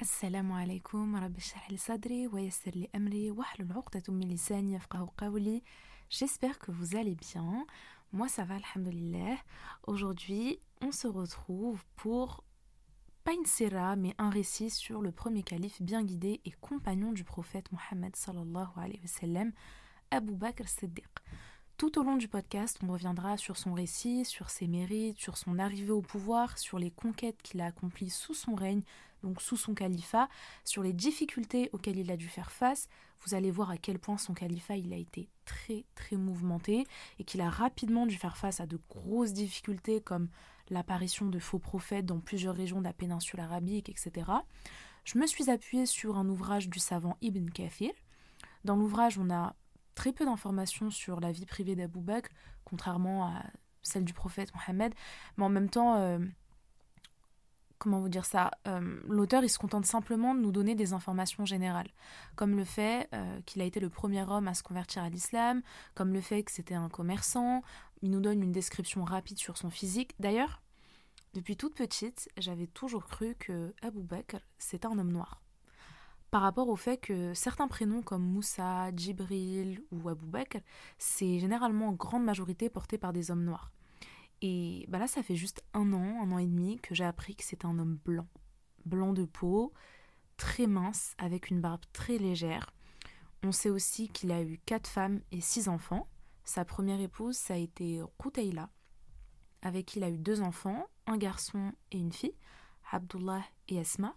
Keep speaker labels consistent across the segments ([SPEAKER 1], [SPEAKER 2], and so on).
[SPEAKER 1] السلام عليكم رب اشرح لي صدري ويسر لي أمري واحلل عقدة من لساني يفقه قولي J'espère que vous allez bien. Moi ça va, alhamdulillah. Aujourd'hui, on se retrouve pour pas une sira, mais un récit sur le premier calife bien guidé et compagnon du prophète Mohammed sallallahu alayhi wa sallam, Abu Bakr Siddiq. Tout au long du podcast, on reviendra sur son récit, sur ses mérites, sur son arrivée au pouvoir, sur les conquêtes qu'il a accomplies sous son règne, donc sous son califat, sur les difficultés auxquelles il a dû faire face. Vous allez voir à quel point son califat il a été très très mouvementé et qu'il a rapidement dû faire face à de grosses difficultés comme l'apparition de faux prophètes dans plusieurs régions de la péninsule arabique, etc. Je me suis appuyée sur un ouvrage du savant Ibn Kathir. Dans l'ouvrage, on a très peu d'informations sur la vie privée d'Abou Bakr, contrairement à celle du prophète Mohammed. Mais en même temps, euh, comment vous dire ça euh, L'auteur, il se contente simplement de nous donner des informations générales, comme le fait euh, qu'il a été le premier homme à se convertir à l'islam, comme le fait que c'était un commerçant. Il nous donne une description rapide sur son physique. D'ailleurs, depuis toute petite, j'avais toujours cru que Abou Bakr, c'était un homme noir par rapport au fait que certains prénoms comme Moussa, Djibril ou Abou Bakr, c'est généralement en grande majorité porté par des hommes noirs. Et bah là, ça fait juste un an, un an et demi que j'ai appris que c'est un homme blanc. Blanc de peau, très mince, avec une barbe très légère. On sait aussi qu'il a eu quatre femmes et six enfants. Sa première épouse, ça a été Koutaïla, avec qui il a eu deux enfants, un garçon et une fille, Abdullah et Asma.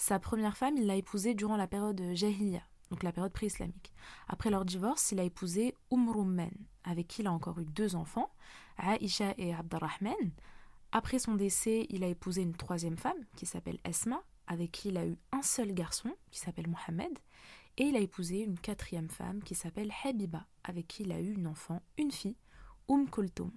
[SPEAKER 1] Sa première femme, il l'a épousée durant la période Jahiliya, donc la période pré-islamique. Après leur divorce, il a épousé Umrummen, avec qui il a encore eu deux enfants, Aisha et Abdurrahman. Après son décès, il a épousé une troisième femme qui s'appelle Esma, avec qui il a eu un seul garçon qui s'appelle Mohamed. Et il a épousé une quatrième femme qui s'appelle Habiba, avec qui il a eu une enfant, une fille, Umm Kulthum.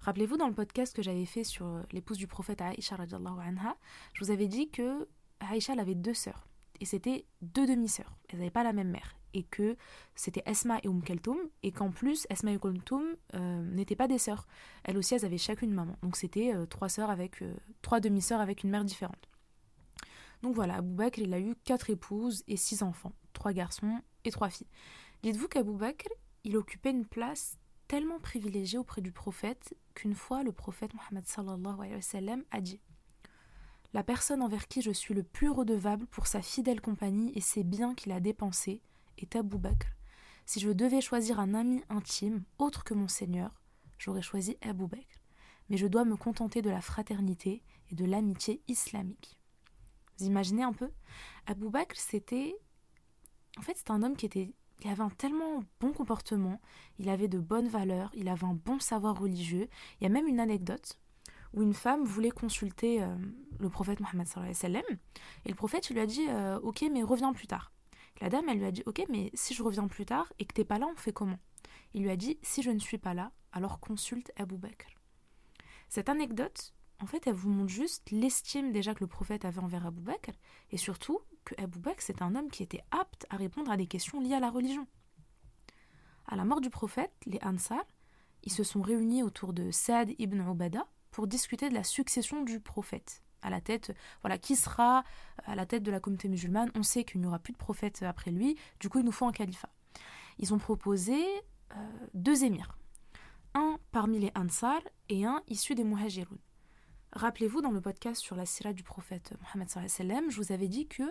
[SPEAKER 1] Rappelez-vous dans le podcast que j'avais fait sur l'épouse du prophète Aisha, anha, je vous avais dit que Aïcha avait deux sœurs. Et c'était deux demi-sœurs. Elles n'avaient pas la même mère. Et que c'était Esma et Umm Keltoum. Et qu'en plus, Esma et Umm Keltoum euh, n'étaient pas des sœurs. Elles aussi, elles avaient chacune maman. Donc c'était euh, trois sœurs avec euh, trois demi-sœurs avec une mère différente. Donc voilà, Abou Bakr, il a eu quatre épouses et six enfants. Trois garçons et trois filles. Dites-vous qu'Abou Bakr, il occupait une place tellement privilégiée auprès du prophète qu'une fois le prophète Mohammed sallallahu alayhi a dit la personne envers qui je suis le plus redevable pour sa fidèle compagnie et ses biens qu'il a dépensés est Abou Bakr. Si je devais choisir un ami intime, autre que mon Seigneur, j'aurais choisi Abou Bakr. Mais je dois me contenter de la fraternité et de l'amitié islamique. Vous imaginez un peu Abou Bakr, c'était. En fait, c'est un homme qui était. Il avait un tellement bon comportement, il avait de bonnes valeurs, il avait un bon savoir religieux. Il y a même une anecdote où une femme voulait consulter euh, le prophète Mohammed et le prophète lui a dit euh, ok mais reviens plus tard. La dame elle lui a dit ok mais si je reviens plus tard et que t'es pas là on fait comment? Il lui a dit si je ne suis pas là alors consulte Abu Bakr. Cette anecdote en fait elle vous montre juste l'estime déjà que le prophète avait envers Abu Bakr et surtout que Abu Bakr c'est un homme qui était apte à répondre à des questions liées à la religion. À la mort du prophète, les Ansar, ils se sont réunis autour de Saad ibn Ubada, pour discuter de la succession du prophète à la tête, voilà, qui sera à la tête de la communauté musulmane. On sait qu'il n'y aura plus de prophète après lui, du coup il nous faut un califat. Ils ont proposé euh, deux émirs, un parmi les Ansar et un issu des Muhajirun. Rappelez-vous, dans le podcast sur la sira du prophète Mohammed je vous avais dit que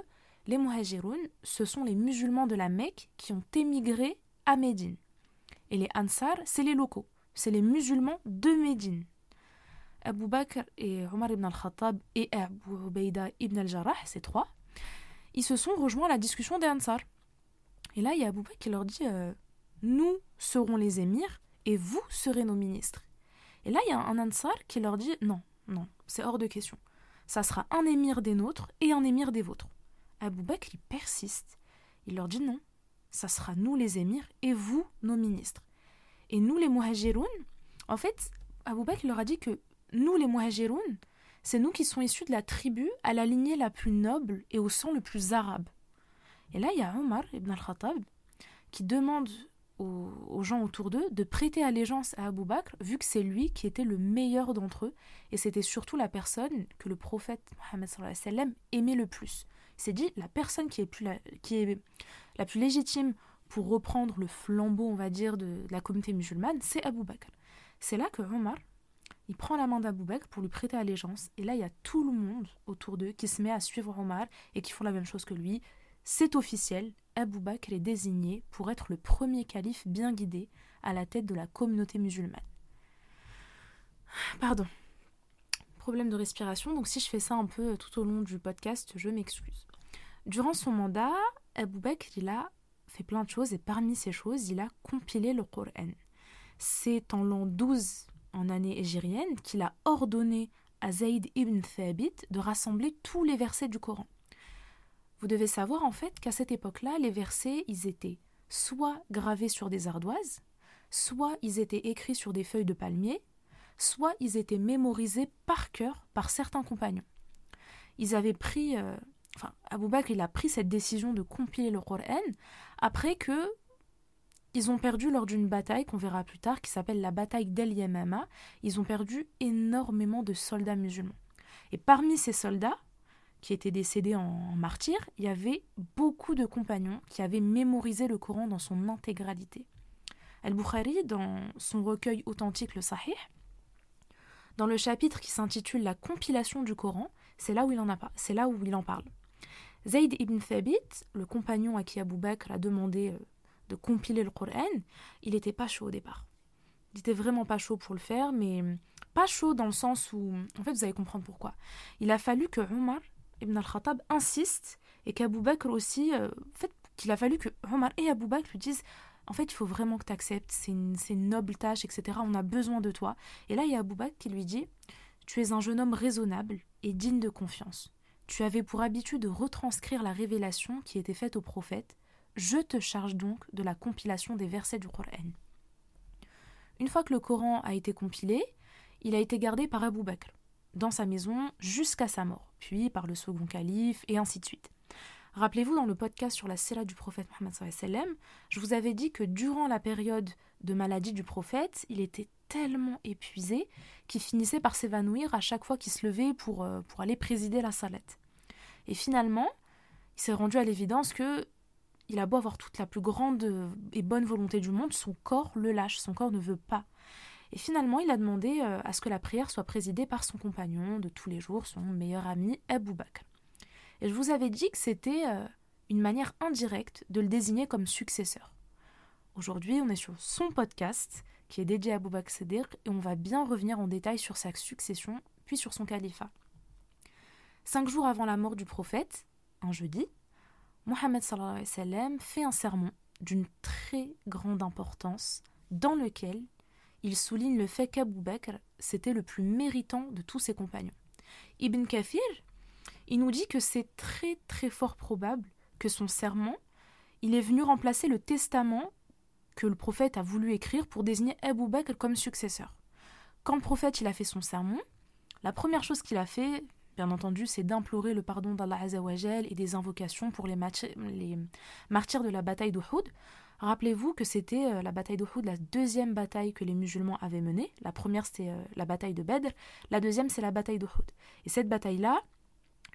[SPEAKER 1] les Muhajirun, ce sont les musulmans de la Mecque qui ont émigré à Médine. Et les Ansar, c'est les locaux, c'est les musulmans de Médine. Abu Bakr et Omar ibn al-Khattab et Abu Ubaida ibn al-Jarrah, ces trois, ils se sont rejoints à la discussion des Ansar. Et là, il y a Abu Bakr qui leur dit euh, Nous serons les émirs et vous serez nos ministres. Et là, il y a un Ansar qui leur dit Non, non, c'est hors de question. Ça sera un émir des nôtres et un émir des vôtres. Abu Bakr, il persiste. Il leur dit Non, ça sera nous les émirs et vous nos ministres. Et nous les muhajiroun, en fait, Abu Bakr leur a dit que nous les Muhajiroun, c'est nous qui sommes issus de la tribu à la lignée la plus noble et au sang le plus arabe. Et là, il y a Omar ibn al-Khattab qui demande aux, gens autour d'eux de prêter allégeance à Abu Bakr, vu que c'est lui qui était le meilleur d'entre eux, et c'était surtout la personne que le prophète Mohammed aimait le plus, Il s'est dit la personne qui est, la, plus légitime pour reprendre le flambeau, on va dire, de, la communauté musulmane, c'est Abu Bakr. C'est là que Omar, il prend la main d'Abu Bakr pour lui prêter allégeance. Et là, il y a tout le monde autour d'eux qui se met à suivre Omar et qui font la même chose que lui. C'est officiel, Abu Bakr est désigné pour être le premier calife bien guidé à la tête de la communauté musulmane. Pardon. Problème de respiration, donc si je fais ça un peu tout au long du podcast, je m'excuse. Durant son mandat, Abu Bakr, il a fait plein de choses et parmi ces choses, il a compilé le Coran. C'est en l'an 12 en année égérienne qu'il a ordonné à Zayd ibn Thabit de rassembler tous les versets du Coran. Vous devez savoir en fait qu'à cette époque-là, les versets, ils étaient soit gravés sur des ardoises, soit ils étaient écrits sur des feuilles de palmier, soit ils étaient mémorisés par cœur par certains compagnons. Ils avaient pris, euh, enfin, Abou Bakr, il a pris cette décision de compiler le Coran après que ils ont perdu lors d'une bataille qu'on verra plus tard, qui s'appelle la bataille d'El Yamama. Ils ont perdu énormément de soldats musulmans. Et parmi ces soldats, qui étaient décédés en martyrs, il y avait beaucoup de compagnons qui avaient mémorisé le Coran dans son intégralité. Al-Bukhari, dans son recueil authentique le Sahih, dans le chapitre qui s'intitule La compilation du Coran, c'est là où il en a là où il en parle. Zayd ibn Thabit, le compagnon à qui Abu Bakr a demandé euh, de compiler le Coran, il n'était pas chaud au départ. Il était vraiment pas chaud pour le faire, mais pas chaud dans le sens où, en fait, vous allez comprendre pourquoi. Il a fallu que Omar ibn al-Khattab insiste et qu'Abu Bakr aussi, euh, en fait, qu'il a fallu que Omar et Abu Bakr lui disent en fait, il faut vraiment que tu acceptes, c'est une, noble tâche, etc. On a besoin de toi. Et là, il y a Aboubak qui lui dit Tu es un jeune homme raisonnable et digne de confiance. Tu avais pour habitude de retranscrire la révélation qui était faite au prophète. Je te charge donc de la compilation des versets du Coran. Une fois que le Coran a été compilé, il a été gardé par Abou Bakr dans sa maison jusqu'à sa mort, puis par le second calife, et ainsi de suite. Rappelez-vous, dans le podcast sur la sira du prophète Mohammed, je vous avais dit que durant la période de maladie du prophète, il était tellement épuisé qu'il finissait par s'évanouir à chaque fois qu'il se levait pour, euh, pour aller présider la salette. Et finalement, il s'est rendu à l'évidence que il a beau avoir toute la plus grande et bonne volonté du monde, son corps le lâche, son corps ne veut pas. Et finalement, il a demandé euh, à ce que la prière soit présidée par son compagnon de tous les jours, son meilleur ami Abu Bakr. Et je vous avais dit que c'était euh, une manière indirecte de le désigner comme successeur. Aujourd'hui, on est sur son podcast qui est dédié à Bakr Siddiq et on va bien revenir en détail sur sa succession puis sur son califat. Cinq jours avant la mort du prophète, un jeudi, Mohammed fait un sermon d'une très grande importance dans lequel il souligne le fait qu'Abu Bakr c'était le plus méritant de tous ses compagnons. Ibn Kathir, il nous dit que c'est très très fort probable que son serment, il est venu remplacer le testament que le prophète a voulu écrire pour désigner Abu Bakr comme successeur. Quand le prophète il a fait son sermon, la première chose qu'il a fait, bien entendu, c'est d'implorer le pardon d'Allah Azzawajal et des invocations pour les, martyrs de la bataille d'Uhud. Rappelez-vous que c'était euh, la bataille d'Uhud, la deuxième bataille que les musulmans avaient menée. La première, c'était euh, la bataille de Badr. La deuxième, c'est la bataille d'Uhud. Et cette bataille-là,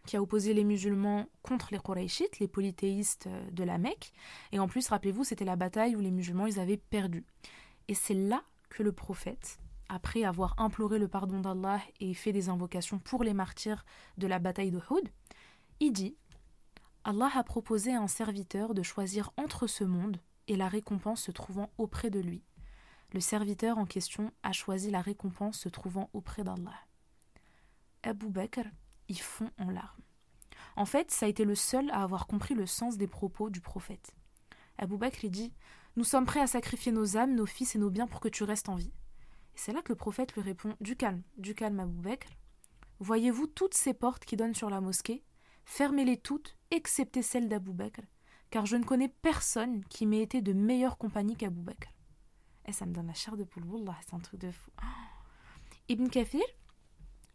[SPEAKER 1] qui a opposé les musulmans contre les Qurayshites, les polythéistes euh, de la Mecque. Et en plus, rappelez-vous, c'était la bataille où les musulmans ils avaient perdu. Et c'est là que le prophète, après avoir imploré le pardon d'Allah et fait des invocations pour les martyrs de la bataille de Houd, il dit Allah a proposé à un serviteur de choisir entre ce monde et la récompense se trouvant auprès de lui. Le serviteur en question a choisi la récompense se trouvant auprès d'Allah. Abu Bakr ils font en larmes. En fait, ça a été le seul à avoir compris le sens des propos du prophète. Abou Bakr dit Nous sommes prêts à sacrifier nos âmes, nos fils et nos biens pour que tu restes en vie. C'est là que le prophète lui répond Du calme, du calme, Abou Bakr. Voyez-vous toutes ces portes qui donnent sur la mosquée? Fermez-les toutes, excepté celle d'Abou Bakr, car je ne connais personne qui m'ait été de meilleure compagnie qu'Abou Bakr. Et ça me donne la chair de poule, c'est un truc de fou. Ibn Kathir,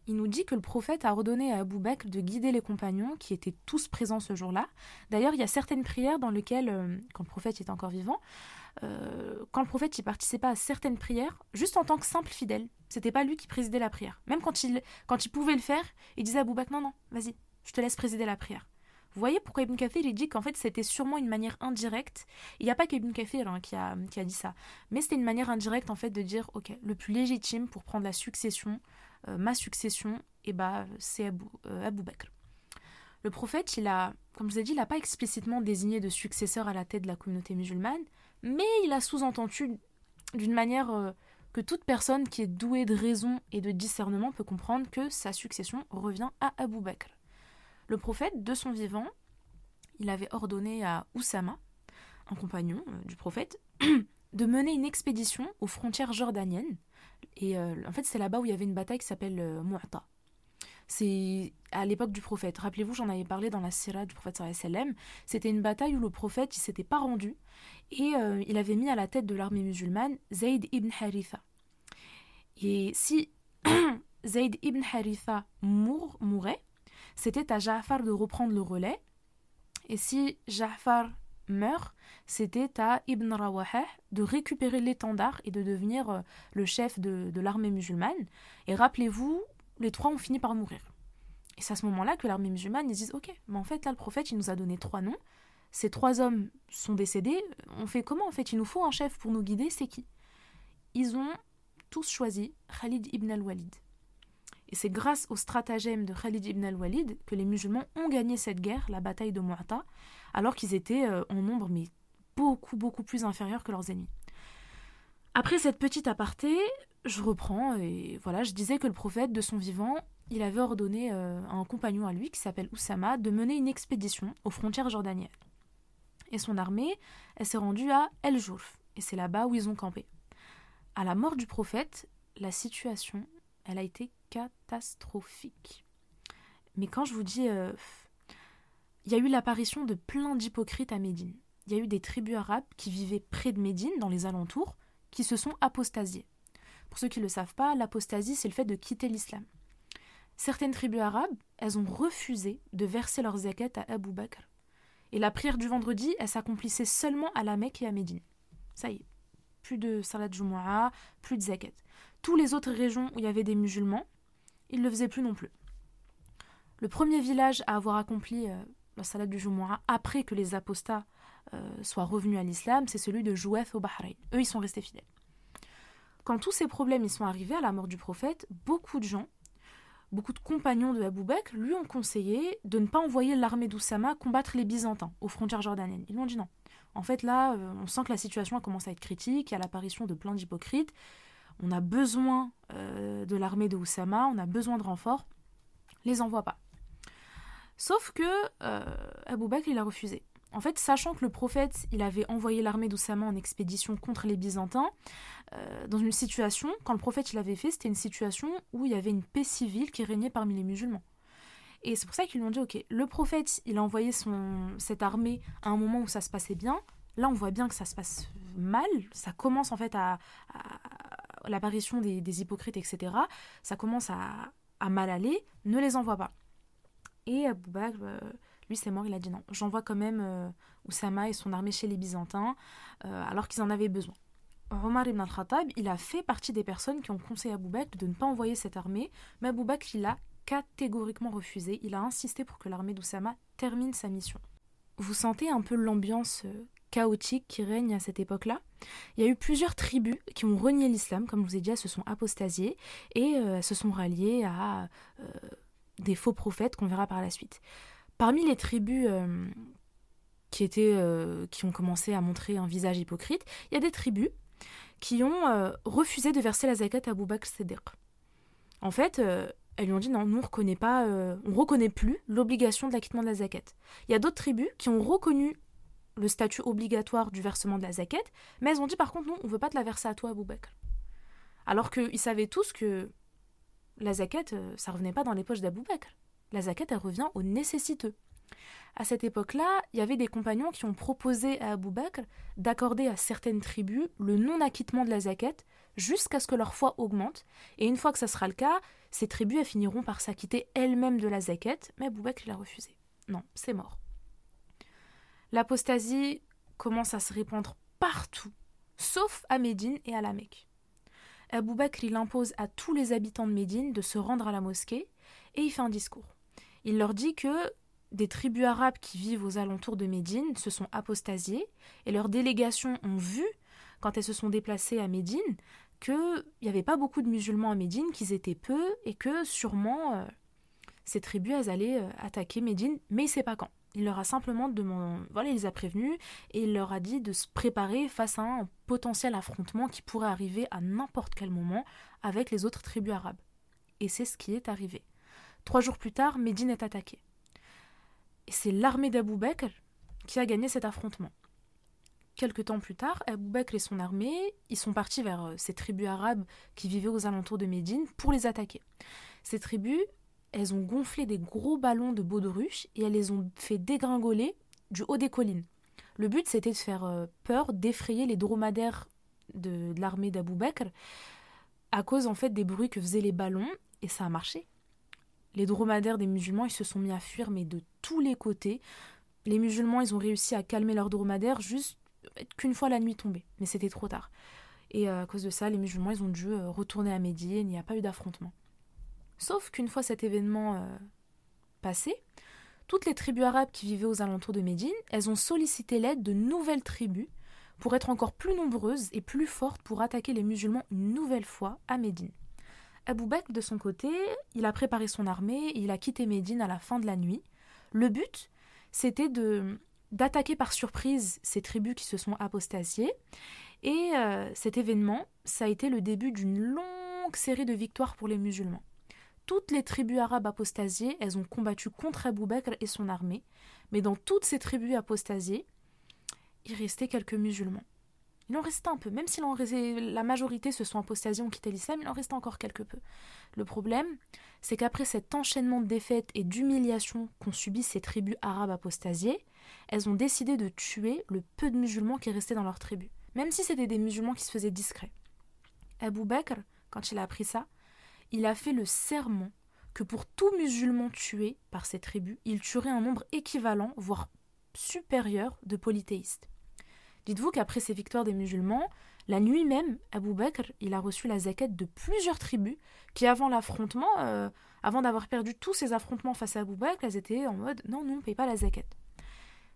[SPEAKER 1] il nous dit que le prophète a ordonné à Abou Bakr de guider les compagnons qui étaient tous présents ce jour-là. D'ailleurs, il y a certaines prières dans lesquelles, euh, quand le prophète était encore vivant, euh, quand le prophète y participait à certaines prières, juste en tant que simple fidèle, c'était pas lui qui présidait la prière. Même quand il, quand il pouvait le faire, il disait à Abou Bakr non, non, vas-y, je te laisse présider la prière. Vous voyez pourquoi Ibn Kathir il dit qu'en fait c'était sûrement une manière indirecte. Il n'y a pas qu'Ibn Kathir hein, qui, a, qui a dit ça, mais c'était une manière indirecte en fait de dire ok le plus légitime pour prendre la succession, euh, ma succession, et eh bah c'est Abu, euh, Abu Bakr. Le prophète il a, comme je vous ai dit, il n'a pas explicitement désigné de successeur à la tête de la communauté musulmane, mais il a sous-entendu d'une manière euh, que toute personne qui est douée de raison et de discernement peut comprendre que sa succession revient à Abu Bakr. Le prophète, de son vivant, il avait ordonné à Oussama, un compagnon euh, du prophète, de mener une expédition aux frontières jordaniennes. Et euh, en fait, c'est là-bas où il y avait une bataille qui s'appelle Mu'ta. C'est à l'époque du prophète. Rappelez-vous, j'en avais parlé dans la sirah du prophète sallam. C'était une bataille où le prophète, il s'était pas rendu et il avait mis à la tête de l'armée musulmane Zayd ibn Haritha. Et si Zayd ibn Haritha mourait, c'était à Ja'far de reprendre le relais. Et si Ja'far meurt, c'était à Ibn Rawaha de récupérer l'étendard et de devenir euh, le chef de, l'armée musulmane. Et rappelez-vous, les trois ont fini par mourir. Et c'est à ce moment-là que l'armée musulmane, ils disent, ok, mais en fait là le prophète, il nous a donné trois noms. Ces trois hommes sont décédés. On fait comment en fait? Il nous faut un chef pour nous guider, c'est qui? Ils ont tous choisi Khalid ibn al-Walid. Et c'est grâce au stratagème de Khalid ibn al-Walid que les musulmans ont gagné cette guerre, la bataille de Mu'ata, alors qu'ils étaient euh, en nombre mais beaucoup beaucoup plus inférieurs que leurs ennemis. Après cette petite aparté, je reprends et voilà, je disais que le prophète de son vivant, il avait ordonné euh, à un compagnon à lui qui s'appelle Oussama de mener une expédition aux frontières jordaniennes. Et son armée, elle s'est rendue à El Jouf et c'est là-bas où ils ont campé. À la mort du prophète, la situation, elle a été catastrophique. Mais quand je vous dis, euh, il y a eu l'apparition de plein d'hypocrites à Médine. Il y a eu des tribus arabes qui vivaient près de Médine, dans les alentours, qui se sont apostasiées. Pour ceux qui ne le savent pas, l'apostasie, c'est le fait de quitter l'islam. Certaines tribus arabes, elles ont refusé de verser leurs zakat à Abu Bakr. Et la prière du vendredi, elle s'accomplissait seulement à la Mecque et à Médine. Ça y est, plus de salat Jumu'ah, plus de zakat. Tous les autres régions où il y avait des musulmans, il ne le faisait plus non plus. Le premier village à avoir accompli euh, la salade du Jumu'ah après que les apostats euh, soient revenus à l'islam, c'est celui de Joueth au Bahreïn. Eux, ils sont restés fidèles. Quand tous ces problèmes ils sont arrivés à la mort du prophète, beaucoup de gens, beaucoup de compagnons de Abu Bakr lui ont conseillé de ne pas envoyer l'armée d'Oussama combattre les Byzantins aux frontières jordaniennes. Ils lui ont dit non. En fait, là, euh, on sent que la situation commence à être critique, il y a l'apparition de plein d'hypocrites on a besoin euh, de l'armée de Oussama, on a besoin de renforts, les envoie pas. Sauf que euh, Abou Bakr, il a refusé. En fait, sachant que le prophète, il avait envoyé l'armée d'Oussama en expédition contre les Byzantins, euh, dans une situation, quand le prophète l'avait fait, c'était une situation où il y avait une paix civile qui régnait parmi les musulmans. Et c'est pour ça qu'ils lui ont dit, ok, le prophète, il a envoyé cette armée à un moment où ça se passait bien. Là, on voit bien que ça se passe mal. Ça commence en fait à, l'apparition des, hypocrites, etc., ça commence à, mal aller, ne les envoie pas. Et Abou Bakr, euh, lui c'est mort, il a dit non, j'envoie quand même euh, Oussama et son armée chez les Byzantins, euh, alors qu'ils en avaient besoin. Omar ibn al-Khattab, il a fait partie des personnes qui ont conseillé à Abou Bakr de ne pas envoyer cette armée, mais Abou Bakr, il a catégoriquement refusé, il a insisté pour que l'armée d'Oussama termine sa mission. Vous sentez un peu l'ambiance chaotique qui règne à cette époque-là? Il y a eu plusieurs tribus qui ont renié l'islam, comme je vous ai dit, elles se sont apostasiées et euh, se sont ralliées à euh, des faux prophètes qu'on verra par la suite. Parmi les tribus euh, qui, étaient, qui ont commencé à montrer un visage hypocrite, il y a des tribus qui ont refusé de verser la zakat à Abu Bakr. En fait, elles lui ont dit non, nous on reconnaît pas, on reconnaît plus l'obligation de l'acquittement de la zakat. Il y a d'autres tribus qui ont reconnu le statut obligatoire du versement de la zakat, mais elles ont dit par contre non, on veut pas te la verser à toi, Abou Bakr. Alors qu'ils savaient tous que la zakat, euh, ça revenait pas dans les poches d'Abou Bakr. La zakat, revient aux nécessiteux. À cette époque-là, il y avait des compagnons qui ont proposé à Abou Bakr d'accorder à certaines tribus le non-acquittement de la zakat jusqu'à ce que leur foi augmente. Et une fois que ça sera le cas, ces tribus finiront par s'acquitter elles-mêmes de la zakat, mais Abou Bakr l'a refusé. Non, c'est mort. L'apostasie commence à se répandre partout, sauf à Médine et à la Mecque. Abou Bakr il impose à tous les habitants de Médine de se rendre à la mosquée et il fait un discours. Il leur dit que des tribus arabes qui vivent aux alentours de Médine se sont apostasiées et leurs délégations ont vu, quand elles se sont déplacées à Médine, qu'il n'y avait pas beaucoup de musulmans à Médine, qu'ils étaient peu et que sûrement euh, ces tribus allaient euh, attaquer Médine, mais il ne sait pas quand. Il leur a simplement demandé, voilà, il les a prévenus et il leur a dit de se préparer face à un potentiel affrontement qui pourrait arriver à n'importe quel moment avec les autres tribus arabes. Et c'est ce qui est arrivé. Trois jours plus tard, Médine est attaquée. Et c'est l'armée d'Abou Bakr qui a gagné cet affrontement. Quelque temps plus tard, Abou Bakr et son armée, ils sont partis vers euh, ces tribus arabes qui vivaient aux alentours de Médine pour les attaquer. Ces tribus, elles ont gonflé des gros ballons de baudruche et elles les ont fait dégringoler du haut des collines. Le but, c'était de faire euh, peur, d'effrayer les dromadaires de, l'armée d'Abou Bakr à cause en fait des bruits que faisaient les ballons et ça a marché. Les dromadaires des musulmans, ils se sont mis à fuir mais de tous les côtés. Les musulmans, ont réussi à calmer leurs dromadaires juste qu'une fois la nuit tombée, mais c'était trop tard. Et euh, à cause de ça, les musulmans, ils ont dû euh, retourner à Médine, il n'y a pas eu d'affrontement. Sauf qu'une fois cet événement euh, passé, toutes les tribus arabes qui vivaient aux alentours de Médine, elles ont sollicité l'aide de nouvelles tribus pour être encore plus nombreuses et plus fortes pour attaquer les musulmans une nouvelle fois à Médine. Abou Bakr, de son côté, il a préparé son armée il a quitté Médine à la fin de la nuit. Le but, c'était d'attaquer par surprise ces tribus qui se sont apostasiées. Et euh, cet événement, ça a été le début d'une longue série de victoires pour les musulmans. Toutes les tribus arabes apostasiées, elles ont combattu contre Abou Bakr et son armée, mais dans toutes ces tribus apostasiées, il restait quelques musulmans. Il en restait un peu, même si la majorité se sont apostasiés, ont quitté l'islam, il en restait encore quelque peu. Le problème, c'est qu'après cet enchaînement de défaites et d'humiliations qu'ont subi ces tribus arabes apostasiées, elles ont décidé de tuer le peu de musulmans qui restaient dans leur tribu, même si c'était des musulmans qui se faisaient discrets. Abou Bakr, quand il a appris ça, il a fait le serment que pour tout musulman tué par ces tribus, il tuerait un nombre équivalent, voire supérieur, de polythéistes. Dites-vous qu'après ces victoires des musulmans, la nuit même, Abu Bakr, il a reçu la zakat de plusieurs tribus qui, avant l'affrontement, euh, avant d'avoir perdu tous ces affrontements face à Abu Bakr, elles étaient en mode non, non, on ne paye pas la zakat.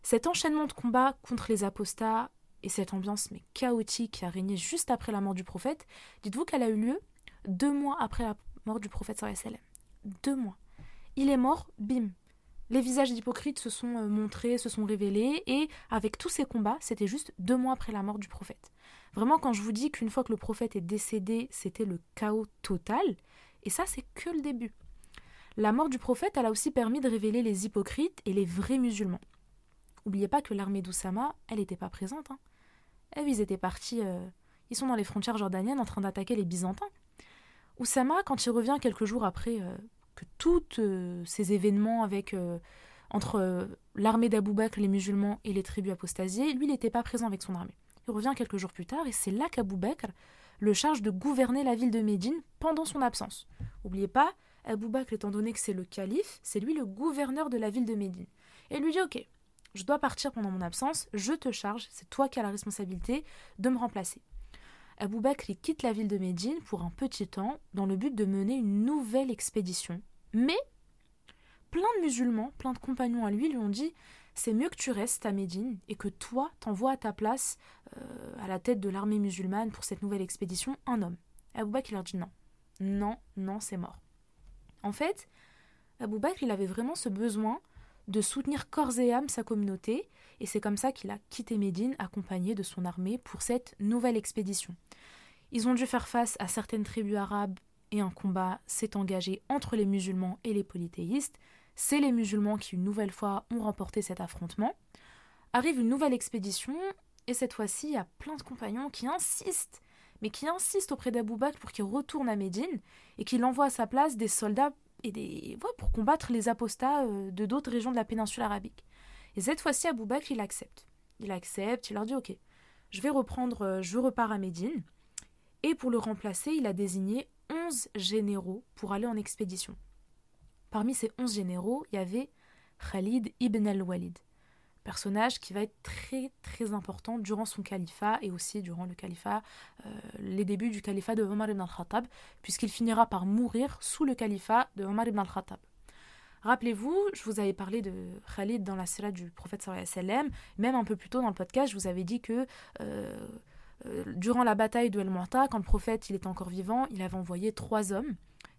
[SPEAKER 1] Cet enchaînement de combats contre les apostats et cette ambiance mais chaotique qui a régné juste après la mort du prophète, dites-vous qu'elle a eu lieu deux mois après la mort du prophète sallam. Deux mois. Il est mort, bim. Les visages d'hypocrites se sont euh, montrés, se sont révélés, et avec tous ces combats, c'était juste deux mois après la mort du prophète. Vraiment, quand je vous dis qu'une fois que le prophète est décédé, c'était le chaos total, et ça, c'est que le début. La mort du prophète, elle a aussi permis de révéler les hypocrites et les vrais musulmans. N'oubliez pas que l'armée d'Oussama, elle n'était pas présente. Hein. Eh ils étaient partis, euh, ils sont dans les frontières jordaniennes en train d'attaquer les Byzantins. Oussama, quand il revient quelques jours après euh, que tous euh, ces événements avec euh, entre l'armée d'Abou Bakr, les musulmans et les tribus apostasiées, lui, il n'était pas présent avec son armée. Il revient quelques jours plus tard et c'est là qu'Abou Bakr le charge de gouverner la ville de Médine pendant son absence. N'oubliez pas, Abou Bakr, étant donné que c'est le calife, c'est lui le gouverneur de la ville de Médine. Et lui dit Ok, je dois partir pendant mon absence, je te charge, c'est toi qui as la responsabilité de me remplacer. Abou Bakr quitte la ville de Médine pour un petit temps dans le but de mener une nouvelle expédition. Mais plein de musulmans, plein de compagnons à lui lui ont dit c'est mieux que tu restes à Médine et que toi t'envoies à ta place euh, à la tête de l'armée musulmane pour cette nouvelle expédition un homme. Abou Bakr leur dit non. Non, non, c'est mort. En fait, Abou Bakr il avait vraiment ce besoin de soutenir corps et âme sa communauté, et c'est comme ça qu'il a quitté Médine accompagné de son armée pour cette nouvelle expédition. Ils ont dû faire face à certaines tribus arabes et un combat s'est engagé entre les musulmans et les polythéistes. C'est les musulmans qui une nouvelle fois ont remporté cet affrontement. Arrive une nouvelle expédition et cette fois-ci il y a plein de compagnons qui insistent mais qui insistent auprès d'Abou Bakr pour qu'il retourne à Médine et qu'il envoie à sa place des soldats et des pour combattre les apostats euh, de d'autres régions de la péninsule arabique. Et cette fois-ci, Abou Bakr, il accepte. Il accepte, il leur dit Ok, je vais reprendre, euh, je repars à Médine. Et pour le remplacer, il a désigné 11 généraux pour aller en expédition. Parmi ces 11 généraux, il y avait Khalid ibn al-Walid personnage qui va être très très important durant son califat et aussi durant le califat, euh, les débuts du califat de Omar ibn al-Khattab, puisqu'il finira par mourir sous le califat de Omar ibn al-Khattab. Rappelez-vous, je vous avais parlé de Khalid dans la sira du prophète sallam, même un peu plus tôt dans le podcast, je vous avais dit que euh, euh, durant la bataille de El-Mu'ta, quand le prophète il était encore vivant, il avait envoyé trois hommes.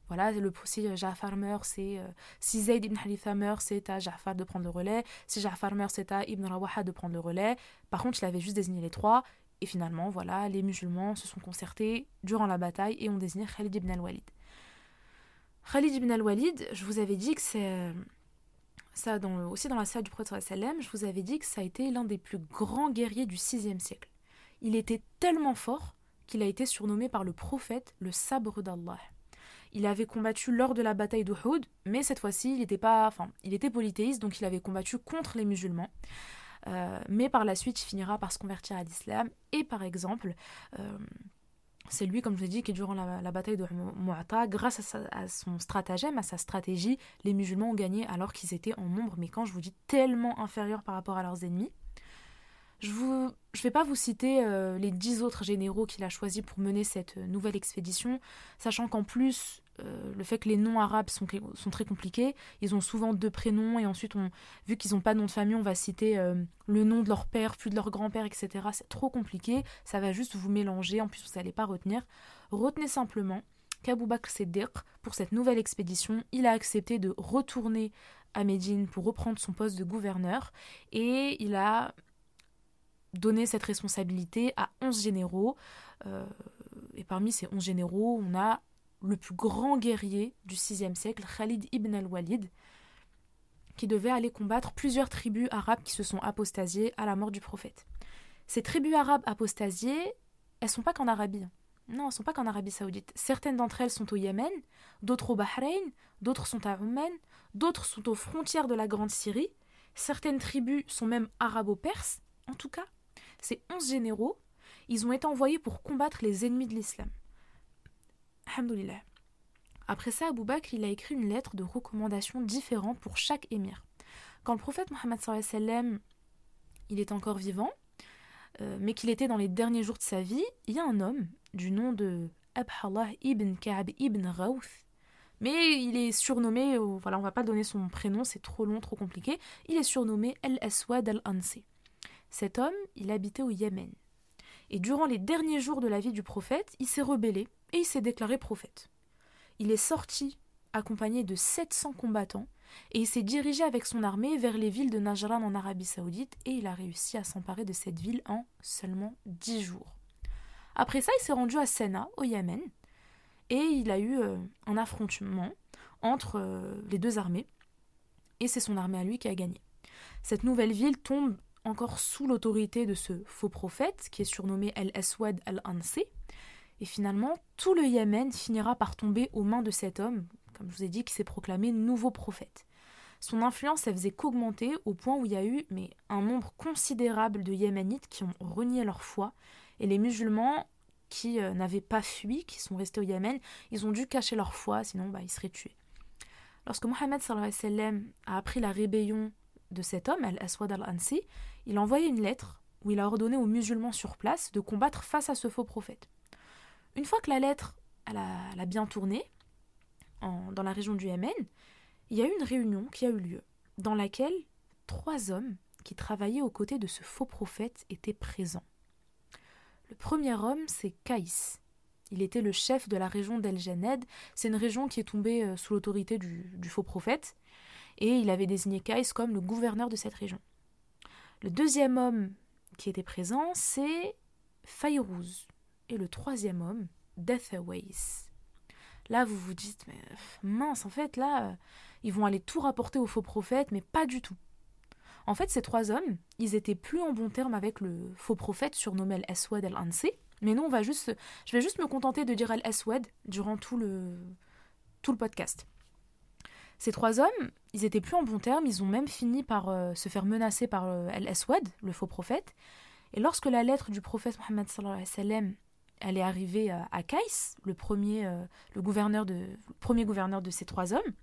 [SPEAKER 1] Voilà, le, si Ja'far meurt, c'est. si Zayd ibn Halitha meurt, c'est à Ja'far de prendre le relais. Si Ja'far meurt, c'est à Ibn Rawaha de prendre le relais. Par contre, il avait juste désigné les trois. Et finalement, voilà, les musulmans se sont concertés durant la bataille et ont désigné Khalid ibn al-Walid. Khalid ibn al-Walid, je vous avais dit que c'est. Ça, dans, aussi dans la salle du prophète je vous avais dit que ça a été l'un des plus grands guerriers du 6 siècle. Il était tellement fort qu'il a été surnommé par le prophète le sabre d'Allah. Il avait combattu lors de la bataille d'Uhud, mais cette fois-ci, il était pas, il était polythéiste, donc il avait combattu contre les musulmans. Euh, mais par la suite, il finira par se convertir à l'islam. Et par exemple, euh, c'est lui, comme je l'ai dit, qui durant la, bataille de Mu'ata, grâce à, son stratagème, à sa stratégie, les musulmans ont gagné alors qu'ils étaient en nombre, mais quand je vous dis tellement inférieurs par rapport à leurs ennemis. Je ne vais pas vous citer euh, les dix autres généraux qu'il a choisis pour mener cette nouvelle expédition, sachant qu'en plus, euh, le fait que les noms arabes sont, sont, très compliqués. Ils ont souvent deux prénoms et ensuite, on, vu qu'ils n'ont pas de nom de famille, on va citer euh, le nom de leur père, puis de leur grand-père, etc. C'est trop compliqué, ça va juste vous mélanger, en plus vous n'allez pas retenir. Retenez simplement qu'Abou Bakr Siddiq, pour cette nouvelle expédition, il a accepté de retourner à Médine pour reprendre son poste de gouverneur et il a donné cette responsabilité à 11 généraux. Euh, et parmi ces 11 généraux, on a le plus grand guerrier du VIe siècle, Khalid ibn al-Walid, qui devait aller combattre plusieurs tribus arabes qui se sont apostasiées à la mort du prophète. Ces tribus arabes apostasiées, elles sont pas qu'en Arabie. Hein. Non, elles sont pas qu'en Arabie saoudite. Certaines d'entre elles sont au Yémen, d'autres au Bahreïn, d'autres sont à Oman, d'autres sont aux frontières de la Grande Syrie. Certaines tribus sont même arabo-perses. En tout cas, ces onze généraux, ils ont été envoyés pour combattre les ennemis de l'islam. Après ça, Abu Bakr il a écrit une lettre de recommandation différente pour chaque émir. Quand le prophète Mohammed sallam il est encore vivant, euh, mais qu'il était dans les derniers jours de sa vie, il y a un homme du nom de Abhallah ibn Ka'b ibn Rawth, mais il est surnommé, euh, voilà, on va pas donner son prénom, c'est trop long, trop compliqué, il est surnommé Al-Aswad al-Ansi. Cet homme, il habitait au Yémen. Et durant les derniers jours de la vie du prophète, il s'est rebellé et il s'est déclaré prophète. Il est sorti accompagné de 700 combattants et il s'est dirigé avec son armée vers les villes de Najran en Arabie saoudite et il a réussi à s'emparer de cette ville en seulement 10 jours. Après ça, il s'est rendu à Sena, au Yémen, et il a eu euh, un affrontement entre euh, les deux armées, et c'est son armée à lui qui a gagné. Cette nouvelle ville tombe encore sous l'autorité de ce faux prophète qui est surnommé Al-Aswad al-Ansi, et finalement, tout le Yémen finira par tomber aux mains de cet homme, comme je vous ai dit, qui s'est proclamé nouveau prophète. Son influence, elle faisait qu'augmenter au point où il y a eu mais, un nombre considérable de Yéménites qui ont renié leur foi, et les musulmans qui euh, n'avaient pas fui, qui sont restés au Yémen, ils ont dû cacher leur foi, sinon bah, ils seraient tués. Lorsque Mohammed a appris la rébellion de cet homme, Al-Aswad al-Ansi, il a envoyé une lettre où il a ordonné aux musulmans sur place de combattre face à ce faux prophète. Une fois que la lettre a, bien tourné dans la région du Yémen, il y a eu une réunion qui a eu lieu dans laquelle trois hommes qui travaillaient aux côtés de ce faux prophète étaient présents. Le premier homme, c'est Kaïs. Il était le chef de la région d'El Janed. C'est une région qui est tombée euh, sous l'autorité du, du, faux prophète. Et il avait désigné Kaïs comme le gouverneur de cette région. Le deuxième homme qui était présent, c'est Fayrouz. Et le troisième homme, Deathaways. Là, vous vous dites, mais mince, en fait, là, ils vont aller tout rapporter au faux prophète, mais pas du tout. En fait, ces trois hommes, ils étaient plus en bon terme avec le faux prophète surnommé Al-Aswad al-Ansi. Mais nous, on va juste, je vais juste me contenter de dire Al-Aswad durant tout le, tout le podcast. Ces trois hommes, ils étaient plus en bon terme, ils ont même fini par euh, se faire menacer par euh, Al-Aswad, le faux prophète. Et lorsque la lettre du prophète Mohammed elle est arrivée à Kaïs, le premier, euh, le gouverneur de, premier gouverneur de ces trois hommes.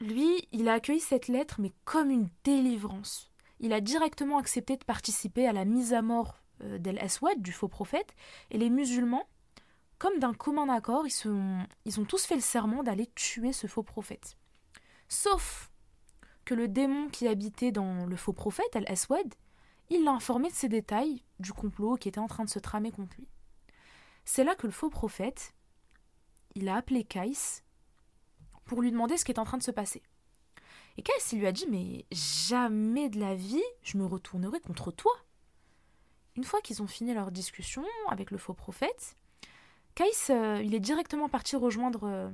[SPEAKER 1] Lui, il a accueilli cette lettre, mais comme une délivrance. Il a directement accepté de participer à la mise à mort euh, d'El Aswad, du faux prophète, et les musulmans, comme d'un commun accord, ils, ont tous fait le serment d'aller tuer ce faux prophète. Sauf que le démon qui habitait dans le faux prophète, Al-Aswad, il l'a informé de ces détails du complot qui était en train de se tramer contre lui. C'est là que le faux prophète, il a appelé Kais pour lui demander ce qui est en train de se passer. Et Kais, il lui a dit Mais jamais de la vie, je me retournerai contre toi. Une fois qu'ils ont fini leur discussion avec le faux prophète, Kais, euh, il est directement parti rejoindre euh,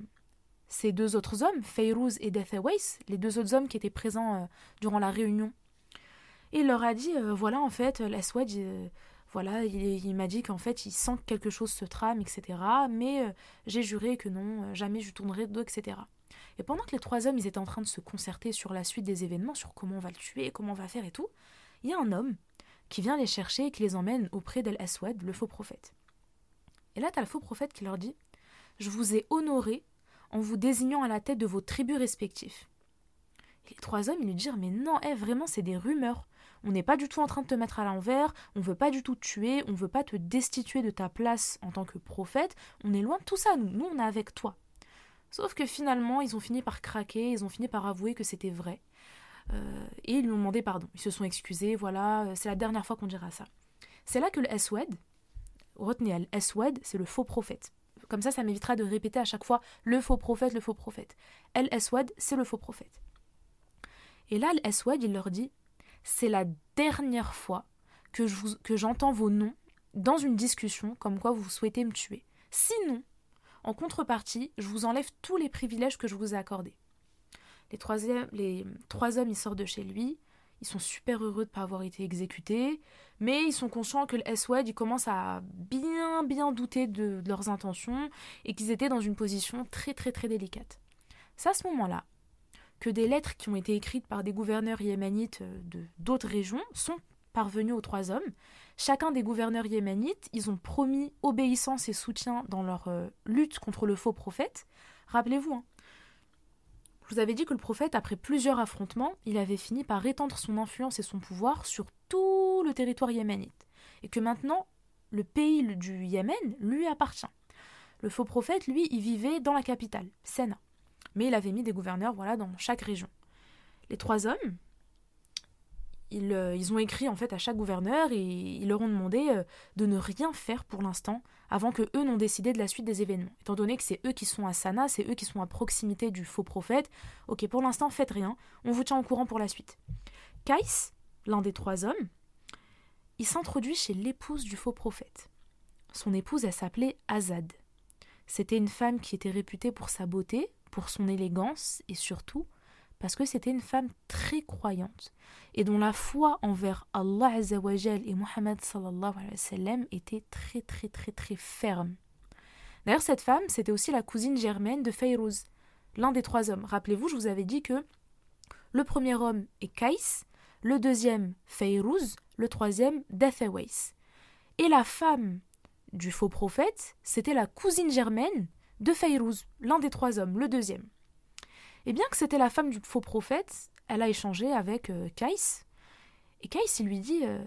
[SPEAKER 1] ces deux autres hommes, Feyrouz et Deathawais, les deux autres hommes qui étaient présents euh, durant la réunion. Et il leur a dit Voilà, en fait, l'Aswad, voilà, il, m'a dit qu'en fait, il sent que quelque chose se trame, etc. Mais j'ai juré que non, jamais je tournerai de dos, etc. Et pendant que les trois hommes ils étaient en train de se concerter sur la suite des événements, sur comment on va le tuer, comment on va faire et tout, il y a un homme qui vient les chercher et qui les emmène auprès d'El-Aswad, le faux prophète. Et là, tu as le faux prophète qui leur dit Je vous ai honoré en vous désignant à la tête de vos tribus respectives. Et les trois hommes, ils lui disent Mais non, eh, vraiment, c'est des rumeurs. On n'est pas du tout en train de te mettre à l'envers, on veut pas du tout te tuer, on veut pas te destituer de ta place en tant que prophète, on est loin de tout ça, nous, nous on est avec toi. Sauf que finalement, ils ont fini par craquer, ils ont fini par avouer que c'était vrai. Euh, et ils lui ont demandé pardon. Ils se sont excusés, voilà, euh, c'est la dernière fois qu'on dira ça. C'est là que le Eswed, retenez, Eswed, c'est le faux prophète. Comme ça, ça m'évitera de répéter à chaque fois le faux prophète, le faux prophète. El Eswed, c'est le faux prophète. Et là, Eswed, il leur dit c'est la dernière fois que, j'entends vos noms dans une discussion comme quoi vous souhaitez me tuer. Sinon, en contrepartie, je vous enlève tous les privilèges que je vous ai accordés. Les, les trois hommes, ils sortent de chez lui. Ils sont super heureux de ne pas avoir été exécutés, mais ils sont conscients que le S-Wed, ils à bien, bien douter de, leurs intentions et qu'ils étaient dans une position très, très, très délicate. C'est à ce moment-là que des lettres qui ont été écrites par des gouverneurs yémenites euh, de d'autres régions sont parvenues aux trois hommes. Chacun des gouverneurs yémenites, ils ont promis obéissance et soutien dans leur euh, lutte contre le faux prophète. Rappelez-vous, hein, vous avais dit que le prophète, après plusieurs affrontements, il avait fini par étendre son influence et son pouvoir sur tout le territoire yéménite, et que maintenant, le pays du Yémen lui appartient. Le faux prophète, lui, il vivait dans la capitale, Sena. Mais il avait mis des gouverneurs voilà, dans chaque région. Les trois hommes, euh, ils, ont écrit en fait à chaque gouverneur et ils leur ont demandé euh, de ne rien faire pour l'instant avant que eux n'ont décidé de la suite des événements. Étant donné que c'est eux qui sont à Sana, c'est eux qui sont à proximité du faux prophète, ok, pour l'instant, faites rien, on vous tient au courant pour la suite. Kais, l'un des trois hommes, il s'introduit chez l'épouse du faux prophète. Son épouse, elle s'appelait Azad. C'était une femme qui était réputée pour sa beauté, pour son élégance et surtout parce que c'était une femme très croyante et dont la foi envers Allah Azzawajal et Muhammad sallallahu wa était très très très très ferme. D'ailleurs, cette femme, c'était aussi la cousine germaine de Fayrouz, l'un des trois hommes. Rappelez-vous, je vous avais dit que le premier homme est Kais, le deuxième Fayrouz, le troisième Dathawais. Et la femme du faux prophète, c'était la cousine germaine de Fayrouz, l'un des trois hommes, le deuxième. Et bien que c'était la femme du faux prophète, elle a échangé avec euh, Kais. Et Kais, il lui dit euh,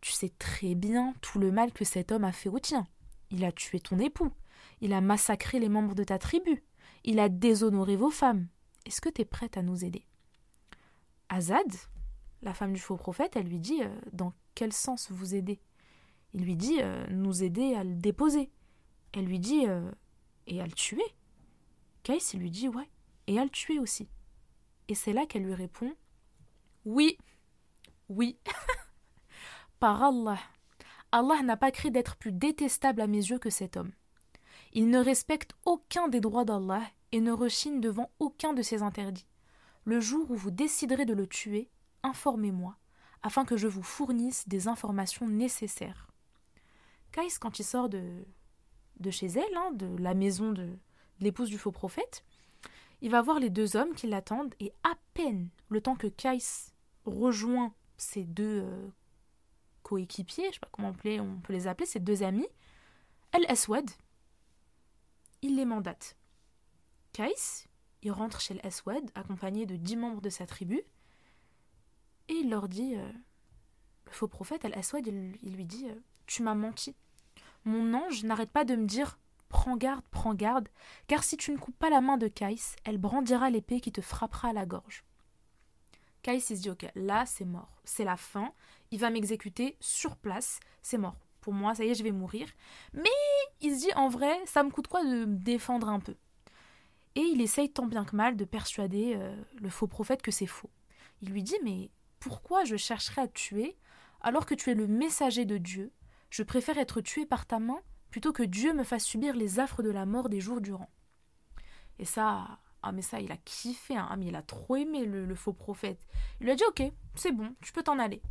[SPEAKER 1] Tu sais très bien tout le mal que cet homme a fait au tien. Il a tué ton époux. Il a massacré les membres de ta tribu. Il a déshonoré vos femmes. Est-ce que tu es prête à nous aider? Azad, la femme du faux prophète, elle lui dit euh, Dans quel sens vous aider Il lui dit Nous aider à le déposer. Elle lui dit Et à le tuer? Kais, il lui dit Ouais et à le tuer aussi. Et c'est là qu'elle lui répond Oui, oui. Par Allah, Allah n'a pas créé d'être plus détestable à mes yeux que cet homme. Il ne respecte aucun des droits d'Allah et ne rechigne devant aucun de ses interdits. Le jour où vous déciderez de le tuer, informez-moi, afin que je vous fournisse des informations nécessaires. Kais, quand il sort de, de chez elle, hein, de la maison de l'épouse du faux prophète, il va voir les deux hommes qui l'attendent et à peine le temps que Kais rejoint ses deux euh, coéquipiers, je sais pas comment on peut, on peut les appeler, ses deux amis, El Aswad, il les mandate. Kais, il rentre chez El Aswad accompagné de dix membres de sa tribu et il leur dit euh, le faux prophète El Aswad, il, lui dit euh, Tu m'as menti. Mon ange n'arrête pas de me dire Prends garde, prends garde, car si tu ne coupes pas la main de Kais, elle brandira l'épée qui te frappera à la gorge. Kais se dit ok, là c'est mort, c'est la fin, il va m'exécuter sur place, c'est mort. Pour moi, ça y est, je vais mourir. Mais il se dit en vrai, ça me coûte quoi de me défendre un peu? Et il essaye tant bien que mal de persuader euh, le faux prophète que c'est faux. Il lui dit mais pourquoi je chercherais à tuer alors que tu es le messager de Dieu? Je préfère être tué par ta main plutôt que Dieu me fasse subir les affres de la mort des jours durant. Et ça, ah mais ça, il a kiffé, hein. ah mais il a trop aimé le, faux prophète. Il lui a dit ok, c'est bon, tu peux t'en aller.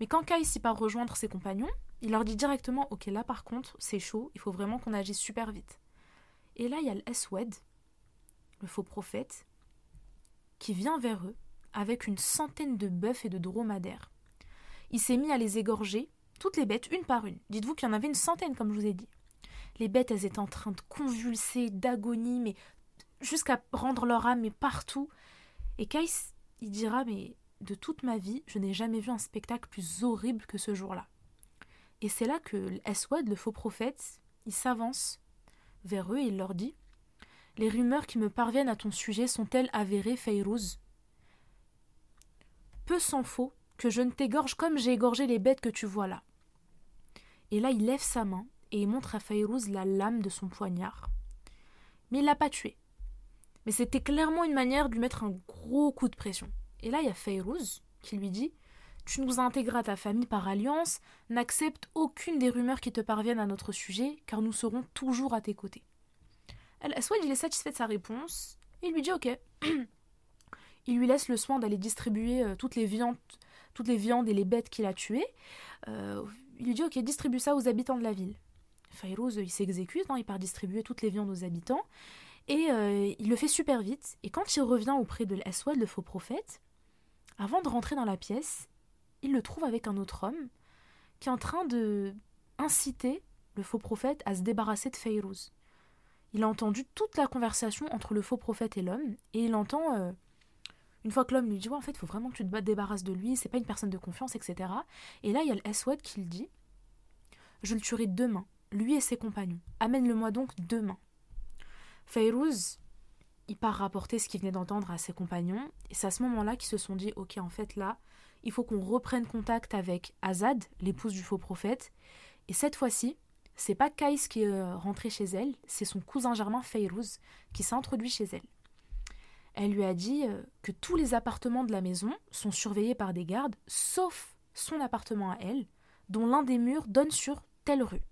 [SPEAKER 1] Mais quand Kai s'y part rejoindre ses compagnons, il leur dit directement ok là par contre c'est chaud, il faut vraiment qu'on agisse super vite. Et là il y a l'Eswed, le faux prophète, qui vient vers eux avec une centaine de bœufs et de dromadaires. Il s'est mis à les égorger, toutes les bêtes, une par une. Dites-vous qu'il y en avait une centaine, comme je vous ai dit. Les bêtes, elles étaient en train de convulser, d'agonie, mais jusqu'à rendre leur âme, mais partout. Et Kais, il dira, mais de toute ma vie, je n'ai jamais vu un spectacle plus horrible que ce jour-là. Et c'est là que Eswad, le faux prophète, il s'avance vers eux et il leur dit Les rumeurs qui me parviennent à ton sujet sont-elles avérées, Feyrouz? Peu s'en faut que je ne t'égorge comme j'ai égorgé les bêtes que tu vois là. Et là, il lève sa main et il montre à Fayrouz la lame de son poignard. Mais il l'a pas tué. Mais c'était clairement une manière de lui mettre un gros coup de pression. Et là, il y a Fayrouz qui lui dit Tu nous intégres à ta famille par alliance, n'accepte aucune des rumeurs qui te parviennent à notre sujet, car nous serons toujours à tes côtés. Soit il est satisfait de sa réponse, il lui dit Ok. il lui laisse le soin d'aller distribuer euh, toutes les viandes toutes les viandes et les bêtes qu'il a tuées. Euh, il lui dit Ok, distribue ça aux habitants de la ville. Fayrouz, il s'exécute, hein, il part distribuer toutes les viandes aux habitants. Et euh, il le fait super vite. Et quand il revient auprès de l'Aswad, le faux prophète, avant de rentrer dans la pièce, il le trouve avec un autre homme qui est en train de inciter le faux prophète à se débarrasser de Fayrouz. Il a entendu toute la conversation entre le faux prophète et l'homme, et il entend euh, une fois que l'homme lui dit ouais, en fait, il faut vraiment que tu te débarrasses de lui, c'est pas une personne de confiance, etc. Et là, il y a l'Eswad qui le dit Je le tuerai demain, lui et ses compagnons. Amène-le-moi donc demain. Fayrouz, il part rapporter ce qu'il venait d'entendre à ses compagnons, et c'est à ce moment-là qu'ils se sont dit Ok, en fait, là, il faut qu'on reprenne contact avec Azad, l'épouse du faux prophète, et cette fois-ci, c'est pas Kais qui est euh, rentré chez elle, c'est son cousin germain Fayrouz qui s'est introduit chez elle elle lui a dit euh, que tous les appartements de la maison sont surveillés par des gardes, sauf son appartement à elle, dont l'un des murs donne sur telle rue.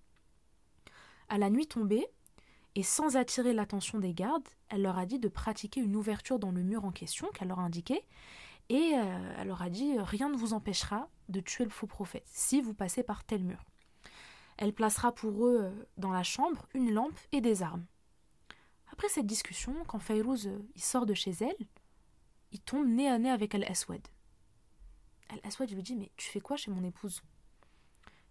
[SPEAKER 1] À la nuit tombée, et sans attirer l'attention des gardes, elle leur a dit de pratiquer une ouverture dans le mur en question qu'elle leur a indiqué, et euh, elle leur a dit rien ne vous empêchera de tuer le faux prophète si vous passez par tel mur. Elle placera pour eux euh, dans la chambre une lampe et des armes. Après cette discussion, quand Fayrouz euh, sort de chez elle, il tombe nez à nez avec Al-Aswad. Al-Aswad lui dit Mais tu fais quoi chez mon épouse?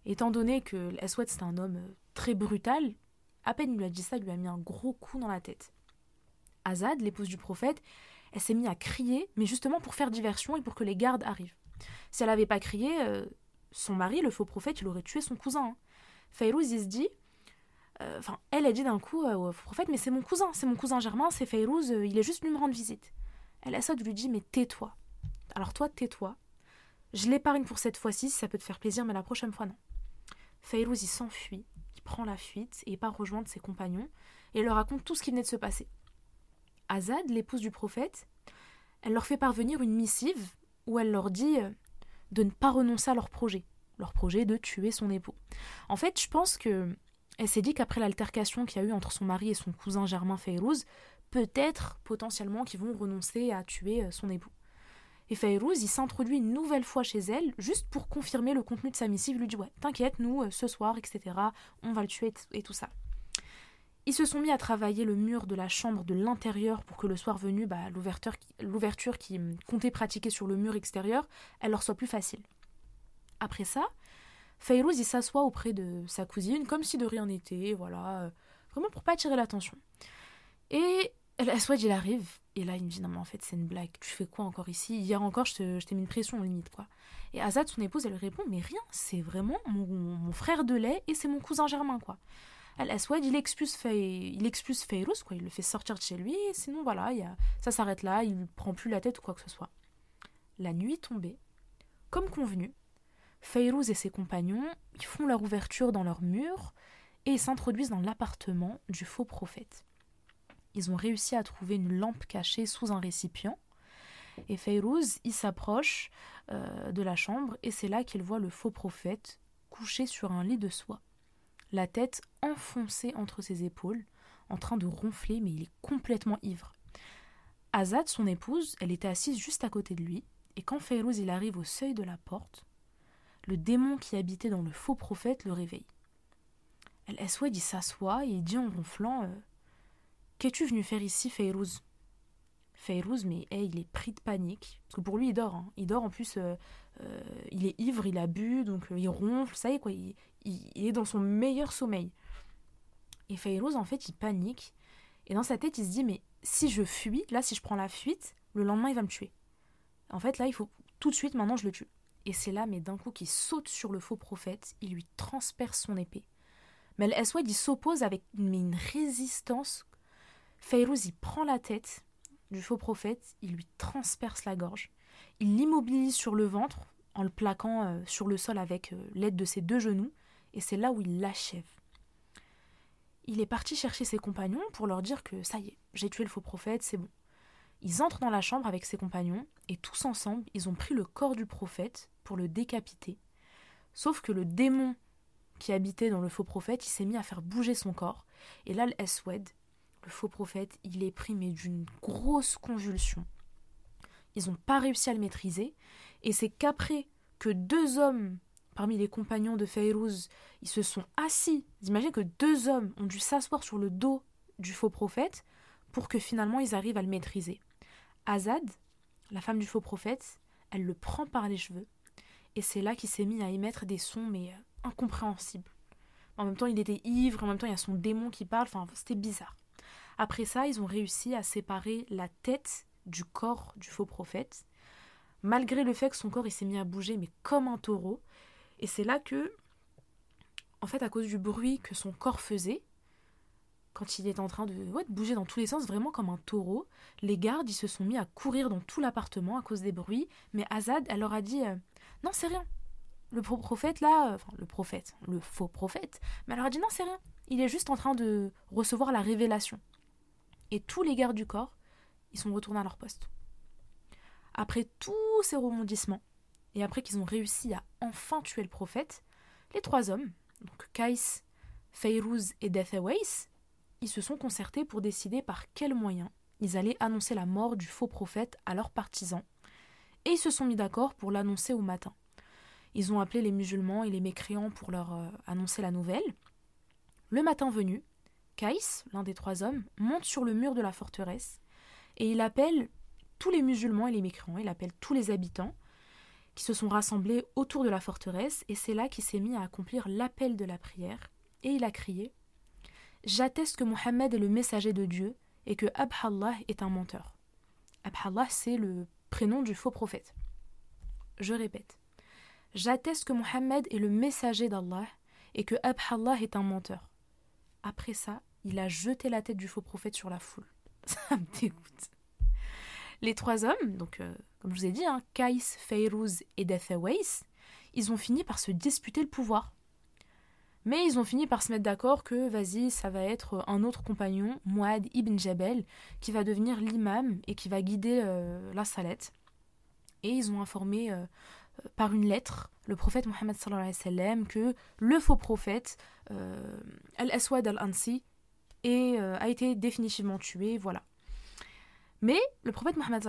[SPEAKER 1] Étant donné que Al-Aswad c'est un homme euh, très brutal, à peine il lui a dit ça, il lui a mis un gros coup dans la tête. Azad, l'épouse du prophète, elle s'est mise à crier, mais justement pour faire diversion et pour que les gardes arrivent. Si elle n'avait pas crié, euh, son mari, le faux prophète, il aurait tué son cousin. Hein. Fayrouz, il se dit euh, enfin, elle a dit d'un coup euh, au prophète, mais c'est mon cousin, c'est mon cousin Germain, c'est Fayrouz, euh, il est juste venu me rendre visite. Elle de lui dit, mais tais-toi. Alors toi, tais-toi. Je l'épargne pour cette fois-ci, si ça peut te faire plaisir, mais la prochaine fois, non. Fayrouz, il s'enfuit, il prend la fuite et part rejoindre ses compagnons et leur raconte tout ce qui venait de se passer. Azad, l'épouse du prophète, elle leur fait parvenir une missive où elle leur dit de ne pas renoncer à leur projet, leur projet de tuer son époux. En fait, je pense que elle s'est dit qu'après l'altercation qu'il y a eu entre son mari et son cousin Germain Feyrouz, peut-être potentiellement qu'ils vont renoncer à tuer euh, son époux. Et Feyrouz, il s'introduit une nouvelle fois chez elle, juste pour confirmer le contenu de sa missive. Il lui dit Ouais, t'inquiète, nous, euh, ce soir, etc., on va le tuer et tout ça. Ils se sont mis à travailler le mur de la chambre de l'intérieur pour que le soir venu, bah, l'ouverture qui hum, comptait pratiquer sur le mur extérieur, elle leur soit plus facile. Après ça, Fayrouz, il s'assoit auprès de sa cousine, comme si de rien n'était, voilà, euh, vraiment pour pas attirer l'attention. Et Aswad, il arrive, et là, il me dit, non, mais en fait, c'est une blague, tu fais quoi encore ici? Hier encore, je t'ai mis une pression, limite, quoi. Et Azad, son épouse, elle répond, mais rien, c'est vraiment mon, frère de lait et c'est mon cousin Germain, quoi. Al-Aswad, il expulse, il expulse Fayrouz, quoi. il le fait sortir de chez lui, et sinon voilà, il a... ça s'arrête là, il prend plus la tête ou quoi que ce soit. La nuit tombée, comme convenu, Fayrouz et ses compagnons font leur ouverture dans leur mur et s'introduisent dans l'appartement du faux prophète. Ils ont réussi à trouver une lampe cachée sous un récipient. Et Fayrouz, il s'approche euh, de la chambre et c'est là qu'il voit le faux prophète couché sur un lit de soie, la tête enfoncée entre ses épaules, en train de ronfler, mais il est complètement ivre. Azad, son épouse, elle était assise juste à côté de lui, et quand Fayrouz il arrive au seuil de la porte, le démon qui habitait dans le faux prophète le réveille. El Eswed il s'assoit et il dit en ronflant euh, Qu'es-tu venu faire ici, Fayrouz Fayrouz, mais il est pris de panique. Parce que pour lui, il dort. Hein. Il dort en plus, euh, euh, il est ivre, il a bu, donc il ronfle, ça y est quoi. Il, est dans son meilleur sommeil. Et Fayrouz, en fait, il panique. Et dans sa tête, il se dit Mais si je fuis, là, si je prends la fuite, le lendemain, il va me tuer. En fait, là, il faut tout de suite, maintenant, je le tue. Et c'est là, mais d'un coup, qu'il saute sur le faux prophète, il lui transperce son épée. Mais El il s'oppose avec une, résistance. Fayrouz, il prend la tête du faux prophète, il lui transperce la gorge. Il l'immobilise sur le ventre en le plaquant euh, sur le sol avec euh, l'aide de ses deux genoux, et c'est là où il l'achève. Il est parti chercher ses compagnons pour leur dire que ça y est, j'ai tué le faux prophète, c'est bon. Ils entrent dans la chambre avec ses compagnons, et tous ensemble, ils ont pris le corps du prophète pour le décapiter. Sauf que le démon qui habitait dans le faux prophète, il s'est mis à faire bouger son corps. Et là, l'Eswed, le faux prophète, il est pris mais d'une grosse convulsion. Ils n'ont pas réussi à le maîtriser. Et c'est qu'après que deux hommes parmi les compagnons de Fayrouz, ils se sont assis. Imaginez que deux hommes ont dû s'asseoir sur le dos du faux prophète pour que finalement ils arrivent à le maîtriser. Azad, la femme du faux prophète, elle le prend par les cheveux. Et c'est là qu'il s'est mis à émettre des sons mais euh, incompréhensible. En même temps, il était ivre, en même temps, il y a son démon qui parle, enfin, c'était bizarre. Après ça, ils ont réussi à séparer la tête du corps du faux prophète, malgré le fait que son corps il s'est mis à bouger, mais comme un taureau. Et c'est là que, en fait, à cause du bruit que son corps faisait, quand il est en train de, de bouger dans tous les sens, vraiment comme un taureau, les gardes ils se sont mis à courir dans tout l'appartement à cause des bruits. Mais Azad, elle leur a dit euh, Non, c'est rien, le prophète là, euh, le prophète, le faux prophète, mais elle leur a dit non, c'est rien. Il est juste en train de recevoir la révélation. Et tous les gardes du corps, ils sont retournés à leur poste. Après tous ces rebondissements, et après qu'ils ont réussi à enfin tuer le prophète, les trois hommes, donc Kais, Fayrouz et Deathawais, ils se sont concertés pour décider par quels moyens ils allaient annoncer la mort du faux prophète à leurs partisans, et ils se sont mis d'accord pour l'annoncer au matin. Ils ont appelé les musulmans et les mécréants pour leur euh, annoncer la nouvelle. Le matin venu, Kais, l'un des trois hommes, monte sur le mur de la forteresse et il appelle tous les musulmans et les mécréants, il appelle tous les habitants qui se sont rassemblés autour de la forteresse et c'est là qu'il s'est mis à accomplir l'appel de la prière et il a crié J'atteste que Mohammed est le messager de Dieu et que Abhallah est un menteur. Abhallah, c'est le prénom du faux prophète. Je répète J'atteste que Mohammed est le messager d'Allah et que Abhallah est un menteur. Après ça, il a jeté la tête du faux prophète sur la foule. Ça me dégoûte. Les trois hommes, donc euh, comme je vous ai dit, hein, Kais, Fayrouz et Dathawais, ils ont fini par se disputer le pouvoir. Mais ils ont fini par se mettre d'accord que, vas-y, ça va être un autre compagnon, Muad ibn Jabel, qui va devenir l'imam et qui va guider euh, la salette. Et ils ont informé euh, par une lettre le prophète Mohammed que le faux prophète euh, Al-Aswad al-Ansi euh, a été définitivement tué, voilà. Mais le prophète Mohammed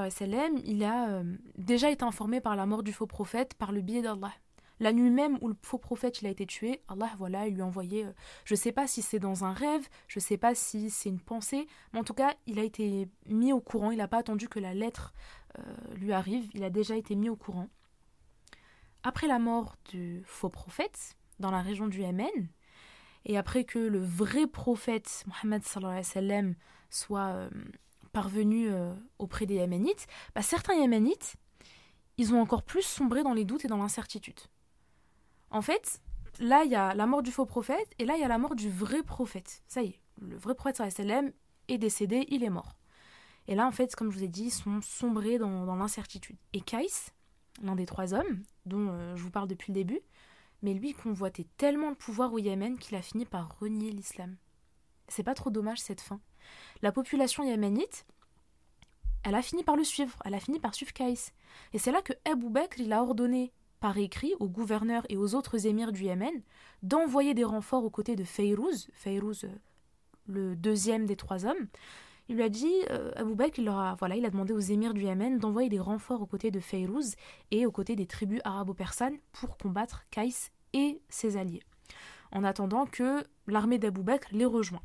[SPEAKER 1] il a euh, déjà été informé par la mort du faux prophète par le biais d'Allah. La nuit même où le faux prophète il a été tué, Allah voilà, il lui a envoyé, je ne sais pas si c'est dans un rêve, je ne sais pas si c'est une pensée, mais en tout cas, il a été mis au courant, il n'a pas attendu que la lettre lui arrive, il a déjà été mis au courant après la mort du faux prophète dans la région du Yémen, et après que le vrai prophète Mohammed soit euh, parvenu euh, auprès des Yéménites, bah, certains Yéménites, ils ont encore plus sombré dans les doutes et dans l'incertitude. En fait, là, il y a la mort du faux prophète et là, il y a la mort du vrai prophète. Ça y est, le vrai prophète sallam est décédé, il est mort. Et là, en fait, comme je vous ai dit, ils sont sombrés dans, l'incertitude. Et Kais, l'un des trois hommes, dont euh, je vous parle depuis le début, mais lui convoitait tellement le pouvoir au Yémen qu'il a fini par renier l'islam. C'est pas trop dommage cette fin. La population yéménite, elle a fini par le suivre, elle a fini par suivre Kais. Et c'est là que Abu Bakr il a ordonné par écrit au gouverneur et aux autres émirs du Yémen d'envoyer des renforts aux côtés de Fayrouz, Fayrouz, euh, le deuxième des trois hommes. Il lui a dit, euh, Abu Bakr, il, a, voilà, il a demandé aux émirs du Yémen d'envoyer des renforts aux côtés de Fayrouz et aux côtés des tribus arabo-persanes pour combattre Kais et ses alliés, en attendant que l'armée d'Abu Bakr les rejoint.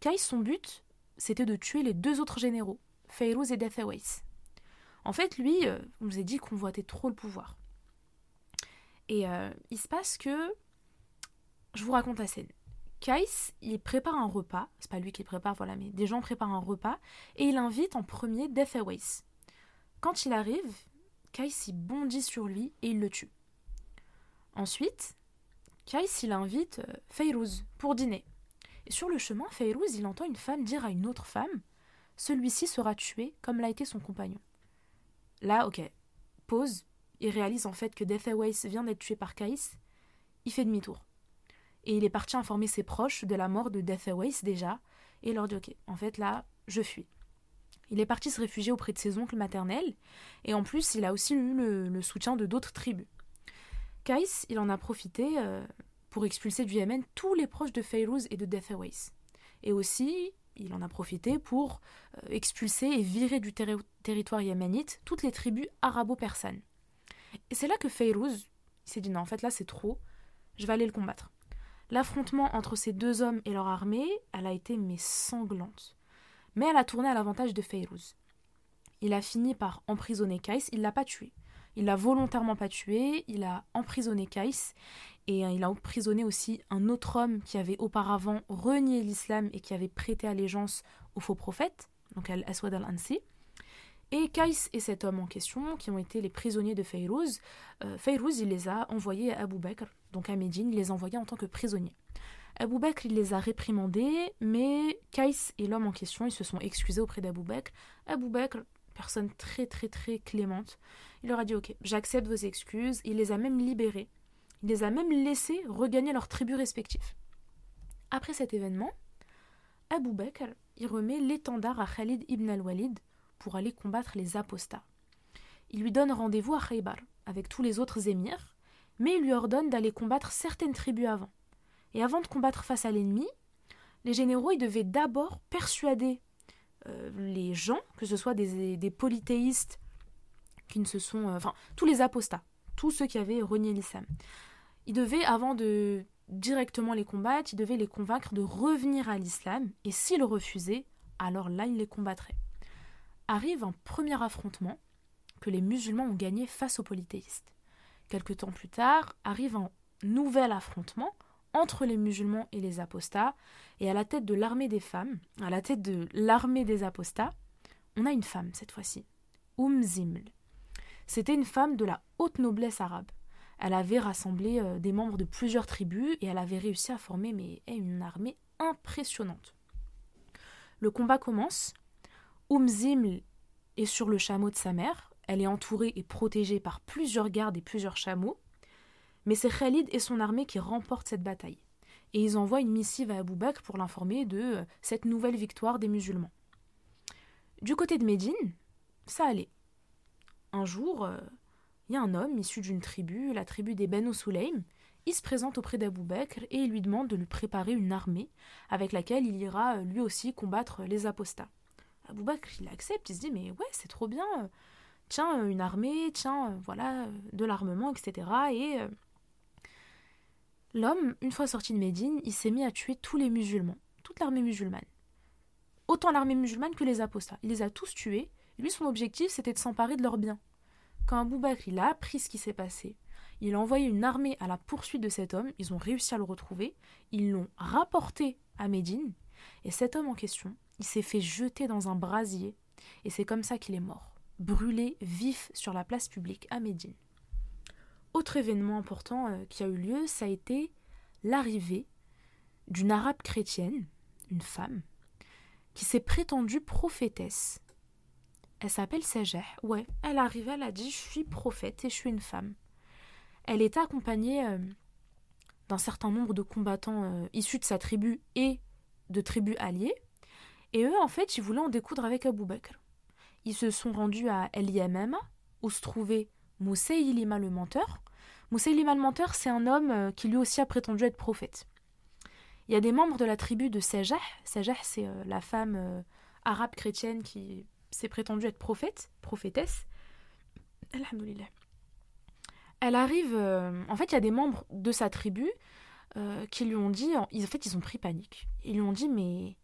[SPEAKER 1] Kais, son but, c'était de tuer les deux autres généraux, Fayrouz et Dathawais. En fait, lui, euh, on nous a dit qu'on voitait trop le pouvoir. Et euh, il se passe que. Je vous raconte la scène. Kais, il prépare un repas. C'est pas lui qui le prépare, voilà, mais des gens préparent un repas. Et il invite en premier Death Quand il arrive, Kais, il bondit sur lui et il le tue. Ensuite, Kais, il invite euh, Fayrouz pour dîner. Et sur le chemin, Fayrouz, il entend une femme dire à une autre femme Celui-ci sera tué comme l'a été son compagnon. Là, ok, pause, il réalise en fait que Death vient d'être tué par Kais, il fait demi-tour. Et il est parti informer ses proches de la mort de Death déjà, et leur dit Ok, en fait là, je fuis. Il est parti se réfugier auprès de ses oncles maternels, et en plus, il a aussi eu le, soutien de d'autres tribus. Kais, il en a profité euh, pour expulser du Yémen tous les proches de Fayrouz et de Death Et aussi, il en a profité pour euh, expulser et virer du territoire yéménite toutes les tribus arabo-persanes. Et c'est là que Fayrouz s'est dit non, en fait là c'est trop, je vais aller le combattre. L'affrontement entre ces deux hommes et leur armée, elle a été mais sanglante. Mais elle a tourné à l'avantage de Fayrouz. Il a fini par emprisonner Kais, il l'a pas tué. Il l'a volontairement pas tué, il a emprisonné Kais et euh, il a emprisonné aussi un autre homme qui avait auparavant renié l'islam et qui avait prêté allégeance au faux prophète, donc Al-Aswad al-Ansi. Et Kais et cet homme en question, qui ont été les prisonniers de Fayrouz, euh, Fayrouz, il les a envoyés à Abu Bakr, donc à Médine, il les a envoyés en tant que prisonniers. Abu Bakr, il les a réprimandés, mais Kais et l'homme en question, ils se sont excusés auprès d'Abu Bakr. Abu Bakr, personne très très très clémente, il leur a dit Ok, j'accepte vos excuses, il les a même libérés, il les a même laissés regagner leurs tribus respectives. Après cet événement, Abu Bakr, il remet l'étendard à Khalid ibn al-Walid, pour aller combattre les apostats. Il lui donne rendez-vous à Khaybar avec tous les autres émirs, mais il lui ordonne d'aller combattre certaines tribus avant. Et avant de combattre face à l'ennemi, les généraux ils devaient d'abord persuader euh, les gens, que ce soit des, polythéistes qui ne se sont. Euh, enfin, tous les apostats, tous ceux qui avaient renié l'islam. Ils devaient, avant de directement les combattre, ils devaient les convaincre de revenir à l'islam, et s'ils refusaient, alors là, ils les combattraient arrive un premier affrontement que les musulmans ont gagné face aux polythéistes. Quelque temps plus tard, arrive un nouvel affrontement entre les musulmans et les apostats, et à la tête de l'armée des femmes, à la tête de l'armée des apostats, on a une femme cette fois-ci, Umm Ziml. C'était une femme de la haute noblesse arabe. Elle avait rassemblé euh, des membres de plusieurs tribus et elle avait réussi à former mais, une armée impressionnante. Le combat commence Umziml est sur le chameau de sa mère. Elle est entourée et protégée par plusieurs gardes et plusieurs chameaux. Mais c'est Khalid et son armée qui remportent cette bataille. Et ils envoient une missive à Abu Bakr pour l'informer de euh, cette nouvelle victoire des musulmans. Du côté de Médine, ça allait. Un jour, euh, il y a un homme issu d'une tribu, la tribu des Banu Sulaym. Il se présente auprès d'Abu Bakr et il lui demande de lui préparer une armée avec laquelle il ira euh, lui aussi combattre les apostats. Abou Bakr, il accepte, il se dit, mais ouais, c'est trop bien, euh, tiens, euh, une armée, tiens, euh, voilà, de l'armement, etc. Et l'homme, une fois sorti de Médine, il s'est mis à tuer tous les musulmans, toute l'armée musulmane. Autant l'armée musulmane que les apostats. Il les a tous tués. Lui, son objectif, c'était de s'emparer de leurs biens. Quand Abou Bakr, il a appris ce qui s'est passé, il a envoyé une armée à la poursuite de cet homme, ils ont réussi à le retrouver, ils l'ont rapporté à Médine, et cet homme en question, il s'est fait jeter dans un brasier, et c'est comme ça qu'il est mort, brûlé vif sur la place publique à Médine. autre événement important euh, qui a eu lieu, ça a été l'arrivée d'une arabe chrétienne, une femme, qui s'est prétendue prophétesse. Elle s'appelle Sajah. Ouais, elle arrivait, elle a dit Je suis prophète et je suis une femme. Elle était accompagnée euh, d'un certain nombre de combattants euh, issus de sa tribu et de tribus alliées. Et eux, en fait, ils voulaient en découdre avec Abu Bakr. Ils se sont rendus à El Yamama, où se trouvait Moussaïlima le menteur. Moussaïlima le menteur, c'est un homme euh, qui lui aussi a prétendu être prophète. Il y a des membres de la tribu de Sajah. Sajah, c'est la femme arabe chrétienne qui s'est prétendue être prophète, prophétesse. Alhamdulillah elle arrive. Euh, en fait, il y a des membres de sa tribu euh, qui lui ont dit. En, fait, ils ont pris panique. Ils lui ont dit Mais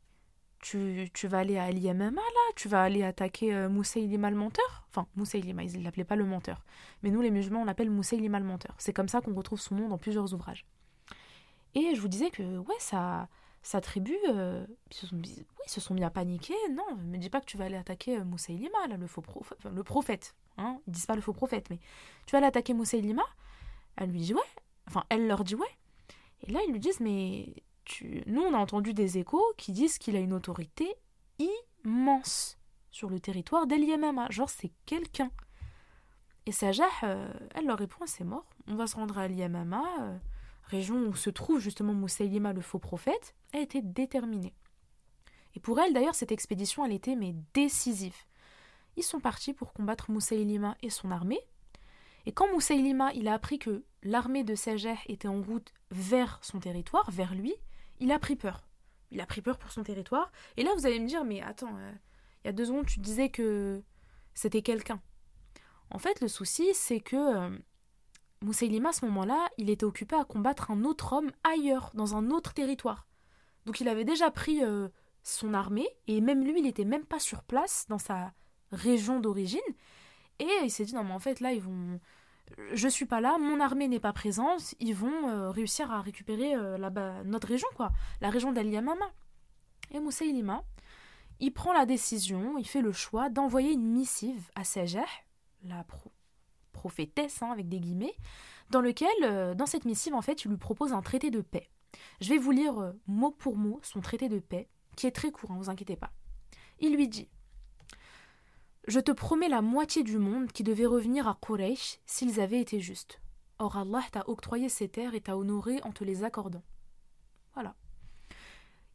[SPEAKER 1] tu, tu vas aller à l'IMMA là Tu vas aller attaquer euh, Moussaïlima le menteur Enfin, Moussaïlima, ils ne l'appelaient pas le menteur. Mais nous, les musulmans, on l'appelle Moussaïlima le menteur. C'est comme ça qu'on retrouve son nom dans plusieurs ouvrages. Et je vous disais que, ouais, ça sa tribu, euh, ils, se sont, oui, se sont mis à paniquer. Non, ne me dis pas que tu vas aller attaquer euh, Moussaïlima, le, faux le prophète. Hein Ils disent pas le faux prophète, mais tu vas aller attaquer Moussaïlima Elle lui dit ouais. Enfin, elle leur dit ouais. Et là, ils lui disent mais nous, on a entendu des échos qui disent qu'il a une autorité immense sur le territoire d'El Yamama. Genre, c'est quelqu'un. Et Sajah, euh, elle leur répond c'est mort. On va se rendre à El Yamama région où se trouve justement Moussaïlima le faux prophète, a été déterminée. Et pour elle d'ailleurs cette expédition elle était mais décisive. Ils sont partis pour combattre Moussaïlima et son armée. Et quand Moussaïlima il a appris que l'armée de Sajeh était en route vers son territoire, vers lui, il a pris peur. Il a pris peur pour son territoire. Et là vous allez me dire mais attends, euh, il y a deux secondes tu disais que c'était quelqu'un. En fait le souci c'est que euh, Moussaïlima, à ce moment-là, il était occupé à combattre un autre homme ailleurs, dans un autre territoire. Donc il avait déjà pris euh, son armée, et même lui, il n'était même pas sur place, dans sa région d'origine. Et il s'est dit, non mais en fait, là, ils vont... Je suis pas là, mon armée n'est pas présente, ils vont euh, réussir à récupérer euh, là-bas notre région, quoi. La région d'Al-Yamama. Et Moussaïlima, il prend la décision, il fait le choix d'envoyer une missive à Sajah, la pro prophétesse, hein, avec des guillemets, dans lequel, euh, dans cette missive, en fait, il lui propose un traité de paix. Je vais vous lire euh, mot pour mot son traité de paix, qui est très court, ne hein, vous inquiétez pas. Il lui dit Je te promets la moitié du monde qui devait revenir à Quraysh s'ils avaient été justes. Or Allah t'a octroyé ces terres et t'a honoré en te les accordant. Voilà.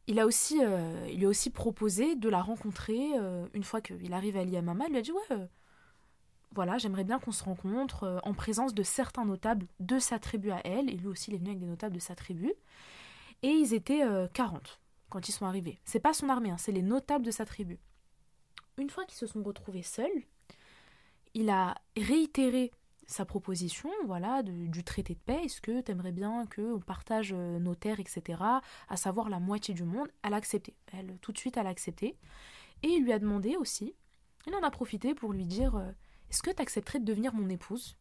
[SPEAKER 1] Il, a aussi, euh, il lui a aussi proposé de la rencontrer une fois qu'il arrive à Liyamama. Il lui a dit Ouais, voilà, j'aimerais bien qu'on se rencontre euh, en présence de certains notables de sa tribu à elle, et lui aussi il est venu avec des notables de sa tribu, et ils étaient 40 euh, quand ils sont arrivés. C'est pas son armée, hein, c'est les notables de sa tribu. Une fois qu'ils se sont retrouvés seuls, il a réitéré sa proposition, voilà, du traité de paix. Est-ce que tu aimerais bien qu'on partage euh, nos terres, etc., à savoir la moitié du monde? Elle a accepté. Elle, tout de suite, elle a accepté. Et il lui a demandé aussi, il en a profité pour lui dire est-ce que tu accepterais de devenir mon épouse?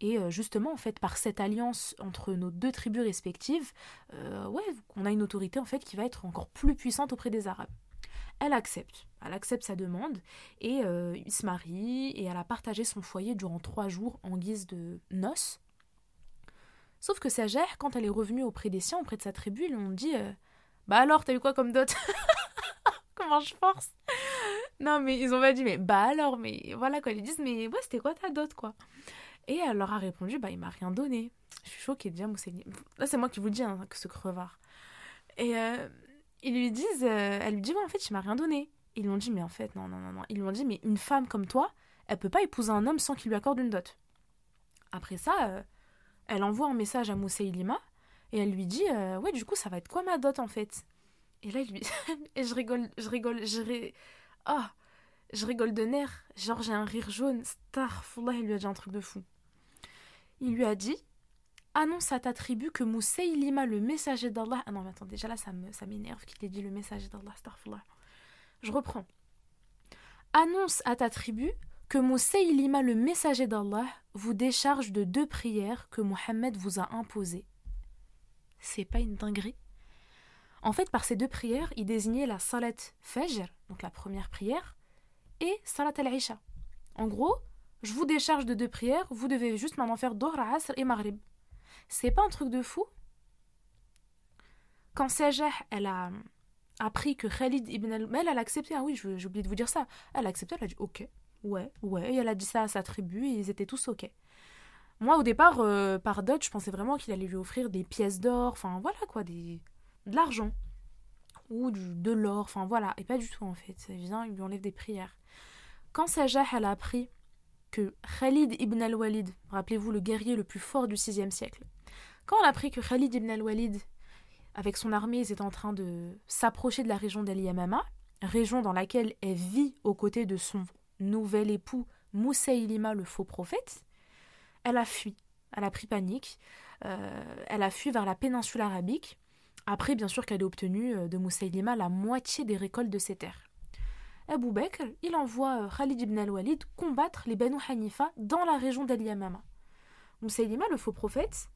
[SPEAKER 1] Et euh, justement, en fait, par cette alliance entre nos deux tribus respectives, euh, ouais, on a une autorité en fait qui va être encore plus puissante auprès des Arabes. Elle accepte, elle accepte sa demande et euh, se marie et elle a partagé son foyer durant trois jours en guise de noces. Sauf que Sager, quand elle est revenue auprès des siens, auprès de sa tribu, ils lui ont dit Bah alors, t'as eu quoi comme dot? Comment je force? Non, mais ils ont pas dit, mais bah alors, mais voilà quoi. Ils disent, mais ouais, c'était quoi ta dot quoi? Et elle leur a répondu, bah il m'a rien donné. Je suis choquée déjà, Moussaïni. Là, c'est moi qui vous dis, hein, que ce crevard. Et euh, ils lui disent, euh, elle lui dit, ouais, en fait, il m'a rien donné. Ils lui ont dit, mais en fait, non, non, non, non. Ils lui ont dit, mais une femme comme toi, elle peut pas épouser un homme sans qu'il lui accorde une dot. Après ça, euh, elle envoie un message à Moussaïlima et elle lui dit, ouais, du coup, ça va être quoi ma dot en fait? Et là, il lui. et je rigole, je rigole, je, ah, je rigole de nerfs. Genre, j'ai un rire jaune. Starfullah, il lui a dit un truc de fou. Il lui a dit Annonce à ta tribu que Moussaïlima, le messager d'Allah. Ah non, mais attends, déjà là, ça m'énerve qu'il ait dit le messager d'Allah. Starfullah. Je reprends. Annonce à ta tribu que Moussaïlima, le messager d'Allah, vous décharge de deux prières que Mohammed vous a imposées. C'est pas une dinguerie en fait, par ces deux prières, il désignait la salat fajr, donc la première prière, et salat al-isha. En gros, je vous décharge de deux prières, vous devez juste maintenant faire Dohr, Asr et Maghrib. C'est pas un truc de fou? Quand Sajah, elle a appris que Khalid ibn al elle, elle a accepté, ah oui, j'ai oublié de vous dire ça. Elle a accepté, elle a dit ok, ouais, ouais, et elle a dit ça à sa tribu et ils étaient tous ok. Moi, au départ, euh, par dot, je pensais vraiment qu'il allait lui offrir des pièces d'or, enfin voilà quoi, des... de l'argent. Ou de l'or, enfin voilà. Et pas du tout en fait. Ça vient, il lui enlève des prières. Quand Sajah, elle a appris que Khalid ibn al-Walid, rappelez-vous le guerrier le plus fort du VIe siècle, quand elle a appris que Khalid ibn al-Walid, avec son armée, est en train de s'approcher de la région d'Al Yamama, région dans laquelle elle vit aux côtés de son nouvel époux Moussaïlima, le faux prophète, elle a fui. Elle a pris panique. Euh, elle a fui vers la péninsule arabique. Après, bien sûr, qu'elle ait obtenu euh, de Moussaïlima la moitié des récoltes de ses terres. Abu Bakr, il envoie euh, Khalid ibn al-Walid combattre les Banu Hanifa dans la région d'Al Yamama. Moussaïlima, le faux prophète,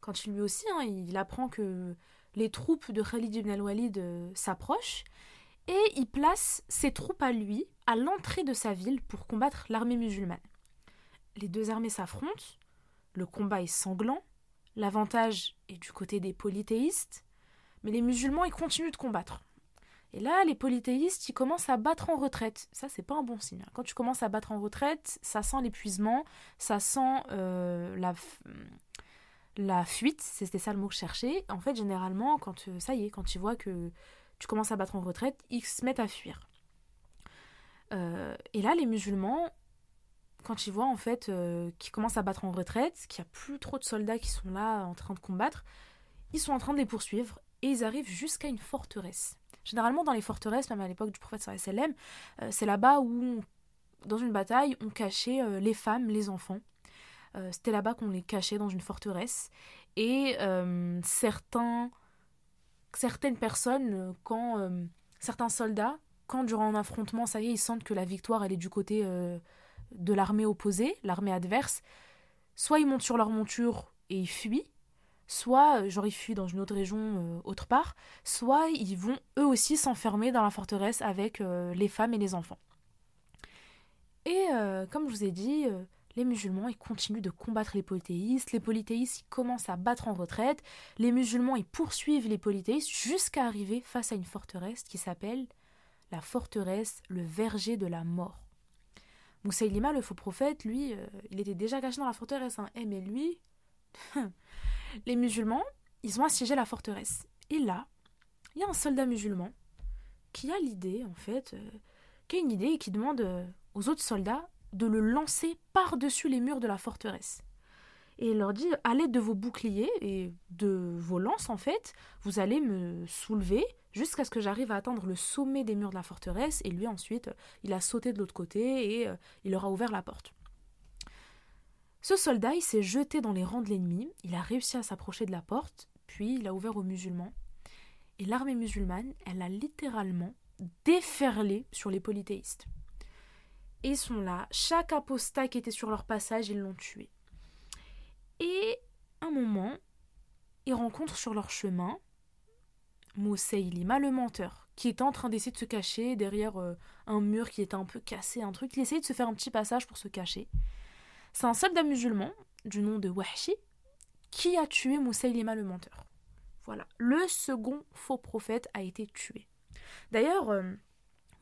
[SPEAKER 1] quand il lui aussi, hein, il apprend que les troupes de Khalid ibn al-Walid s'approchent, et il place ses troupes à lui à l'entrée de sa ville pour combattre l'armée musulmane les deux armées s'affrontent, le combat est sanglant, l'avantage est du côté des polythéistes, mais les musulmans ils continuent de combattre. Et là, les polythéistes, ils commencent à battre en retraite. Ça, c'est pas un bon signe. Quand tu commences à battre en retraite, ça sent l'épuisement, ça sent euh, la, la fuite. C'était ça le mot que je cherchais. En fait, généralement, quand euh, ça y est, quand ils voient que tu commences à battre en retraite, ils se mettent à fuir. Euh, et là, les musulmans, quand ils voient en fait euh, qu'ils commencent à battre en retraite, qu'il n'y a plus trop de soldats qui sont là en train de combattre, ils sont en train de les poursuivre et ils arrivent jusqu'à une forteresse. Généralement dans les forteresses, même à l'époque du prophète sallam, euh, c'est là-bas où, dans une bataille, on cachait les femmes, les enfants. C'était là-bas qu'on les cachait dans une forteresse. Et certains, certaines personnes, quand certains soldats, quand durant un affrontement, ça y est, ils sentent que la victoire elle est du côté de l'armée opposée, l'armée adverse, soit ils montent sur leur monture et ils fuient, soit, euh, genre ils fuient dans une autre région euh, autre part, soit ils vont eux aussi s'enfermer dans la forteresse avec euh, les femmes et les enfants. Et comme je vous ai dit, les musulmans ils continuent de combattre les polythéistes, les polythéistes ils commencent à battre en retraite, les musulmans ils poursuivent les polythéistes jusqu'à arriver face à une forteresse qui s'appelle la forteresse le verger de la mort. Moussaïlima, le faux prophète, lui, euh, il était déjà caché dans la forteresse. Hein. Eh, mais lui, les musulmans, ils ont assiégé la forteresse. Et là, il y a un soldat musulman qui a l'idée, en fait, euh, qui a une idée et qui demande euh, aux autres soldats de le lancer par-dessus les murs de la forteresse. Et il leur dit, à l'aide de vos boucliers et de vos lances, en fait, vous allez me soulever jusqu'à ce que j'arrive à atteindre le sommet des murs de la forteresse, et lui ensuite, il a sauté de l'autre côté et euh, il leur a ouvert la porte. Ce soldat, il s'est jeté dans les rangs de l'ennemi, il a réussi à s'approcher de la porte, puis il a ouvert aux musulmans, et l'armée musulmane, elle a littéralement déferlé sur les polythéistes. Et sont là, chaque apostat qui était sur leur passage, ils l'ont tué. Et un moment, ils rencontrent sur leur chemin Moussaïlima le menteur, qui était en train d'essayer de se cacher derrière euh, un mur qui était un peu cassé, un truc. Il essayait de se faire un petit passage pour se cacher. C'est un soldat musulman du nom de Wahshi qui a tué Moussaïlima le menteur. Voilà, le second faux prophète a été tué. D'ailleurs, euh,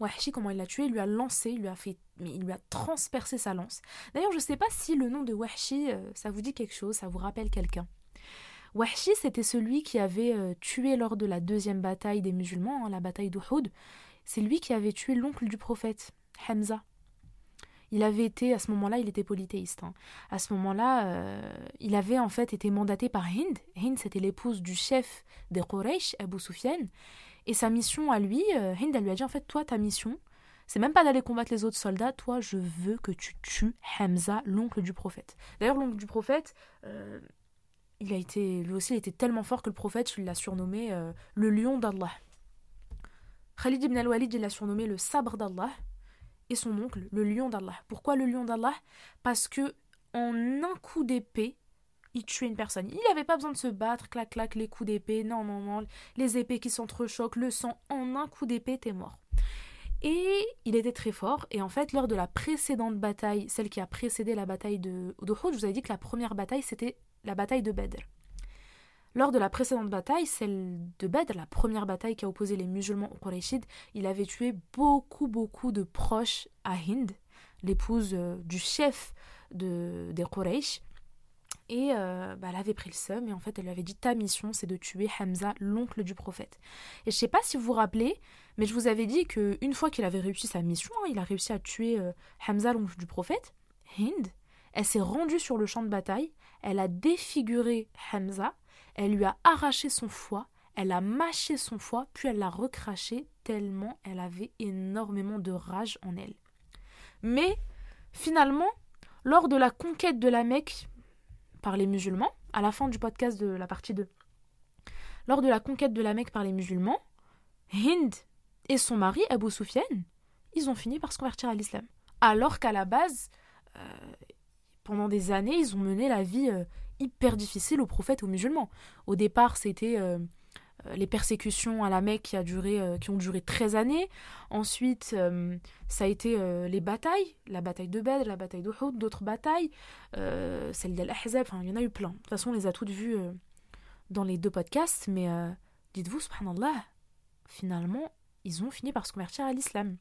[SPEAKER 1] Wahshi, comment il l'a tué, il lui a lancé, lui a fait, mais il lui a transpercé sa lance. D'ailleurs, je ne sais pas si le nom de Wahshi, euh, ça vous dit quelque chose, ça vous rappelle quelqu'un. Wahshi, c'était celui qui avait euh, tué lors de la deuxième bataille des musulmans, hein, la bataille d'Uhud. C'est lui qui avait tué l'oncle du prophète, Hamza. Il avait été, à ce moment-là, il était polythéiste. Hein. À ce moment-là, euh, il avait en fait été mandaté par Hind. Hind, c'était l'épouse du chef des Quraysh, Abu Sufyan. Et sa mission à lui, euh, Hind, elle lui a dit en fait, toi, ta mission, c'est même pas d'aller combattre les autres soldats, toi, je veux que tu tues Hamza, l'oncle du prophète. D'ailleurs, l'oncle du prophète, il a été, lui aussi, il était tellement fort que le prophète l'a surnommé euh, le lion d'Allah. Khalid ibn al-Walid l'a surnommé le sabre d'Allah et son oncle le lion d'Allah. Pourquoi le lion d'Allah? Parce que en un coup d'épée, il tuait une personne. Il n'avait pas besoin de se battre, clac clac, les coups d'épée, non non non, les épées qui s'entrechoquent, le sang, en un coup d'épée, t'es mort. Et il était très fort. Et en fait, lors de la précédente bataille, celle qui a précédé la bataille de Uhud, je vous avais dit que la première bataille, c'était la bataille de Badr. Lors de la précédente bataille, celle de Badr, la première bataille qui a opposé les musulmans aux Qurayshides, il avait tué beaucoup, beaucoup de proches à Hind, l'épouse euh, du chef de, des Quraysh. Et euh, bah, elle avait pris le seum et en fait elle lui avait dit ta mission c'est de tuer Hamza, l'oncle du prophète. Et je sais pas si vous vous rappelez, mais je vous avais dit qu'une fois qu'il avait réussi sa mission, hein, il a réussi à tuer euh, Hamza, l'oncle du prophète, Hind, elle s'est rendue sur le champ de bataille, elle a défiguré Hamza, elle lui a arraché son foie, elle a mâché son foie, puis elle l'a recraché tellement elle avait énormément de rage en elle. Mais finalement, lors de la conquête de la Mecque par les musulmans, à la fin du podcast de la partie 2, lors de la conquête de la Mecque par les musulmans, Hind et son mari, Abu Sufyan, ils ont fini par se convertir à l'islam. Alors qu'à la base, euh, pendant des années, ils ont mené la vie euh, hyper difficile aux prophètes, aux musulmans. Au départ, c'était euh, les persécutions à la Mecque qui, a duré, euh, qui ont duré 13 années. Ensuite, ça a été les batailles, la bataille de Badr, la bataille d'Uhud, d'autres batailles, celle d'Al-Ahzab, il y en a eu plein. De toute façon, on les a toutes vues dans les deux podcasts, mais dites-vous, subhanallah, finalement, ils ont fini par se convertir à l'islam.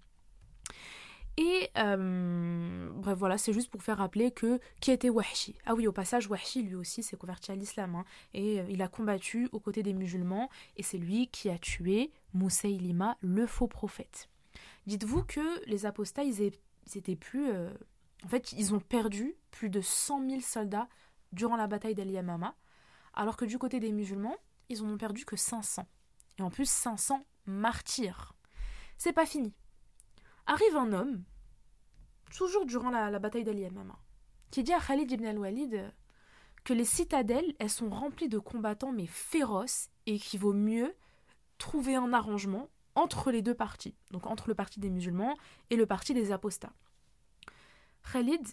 [SPEAKER 1] Et euh, bref, voilà, c'est juste pour faire rappeler que qui était Wahshi. Ah oui, au passage, Wahshi lui aussi s'est converti à l'islam. Hein, et euh, il a combattu aux côtés des musulmans. Et c'est lui qui a tué Moussaïlima, le faux prophète. Dites-vous que les apostats, ils, étaient plus. Euh, en fait, ils ont perdu plus de 100 000 soldats durant la bataille d'Al Yamama. Alors que du côté des musulmans, ils en ont perdu que 500. Et en plus, 500 martyrs. C'est pas fini arrive un homme, toujours durant la, bataille d'Ali Yamama, qui dit à Khalid ibn al-Walid que les citadelles, elles sont remplies de combattants mais féroces et qu'il vaut mieux trouver un arrangement entre les deux parties, donc entre le parti des musulmans et le parti des apostats. Khalid,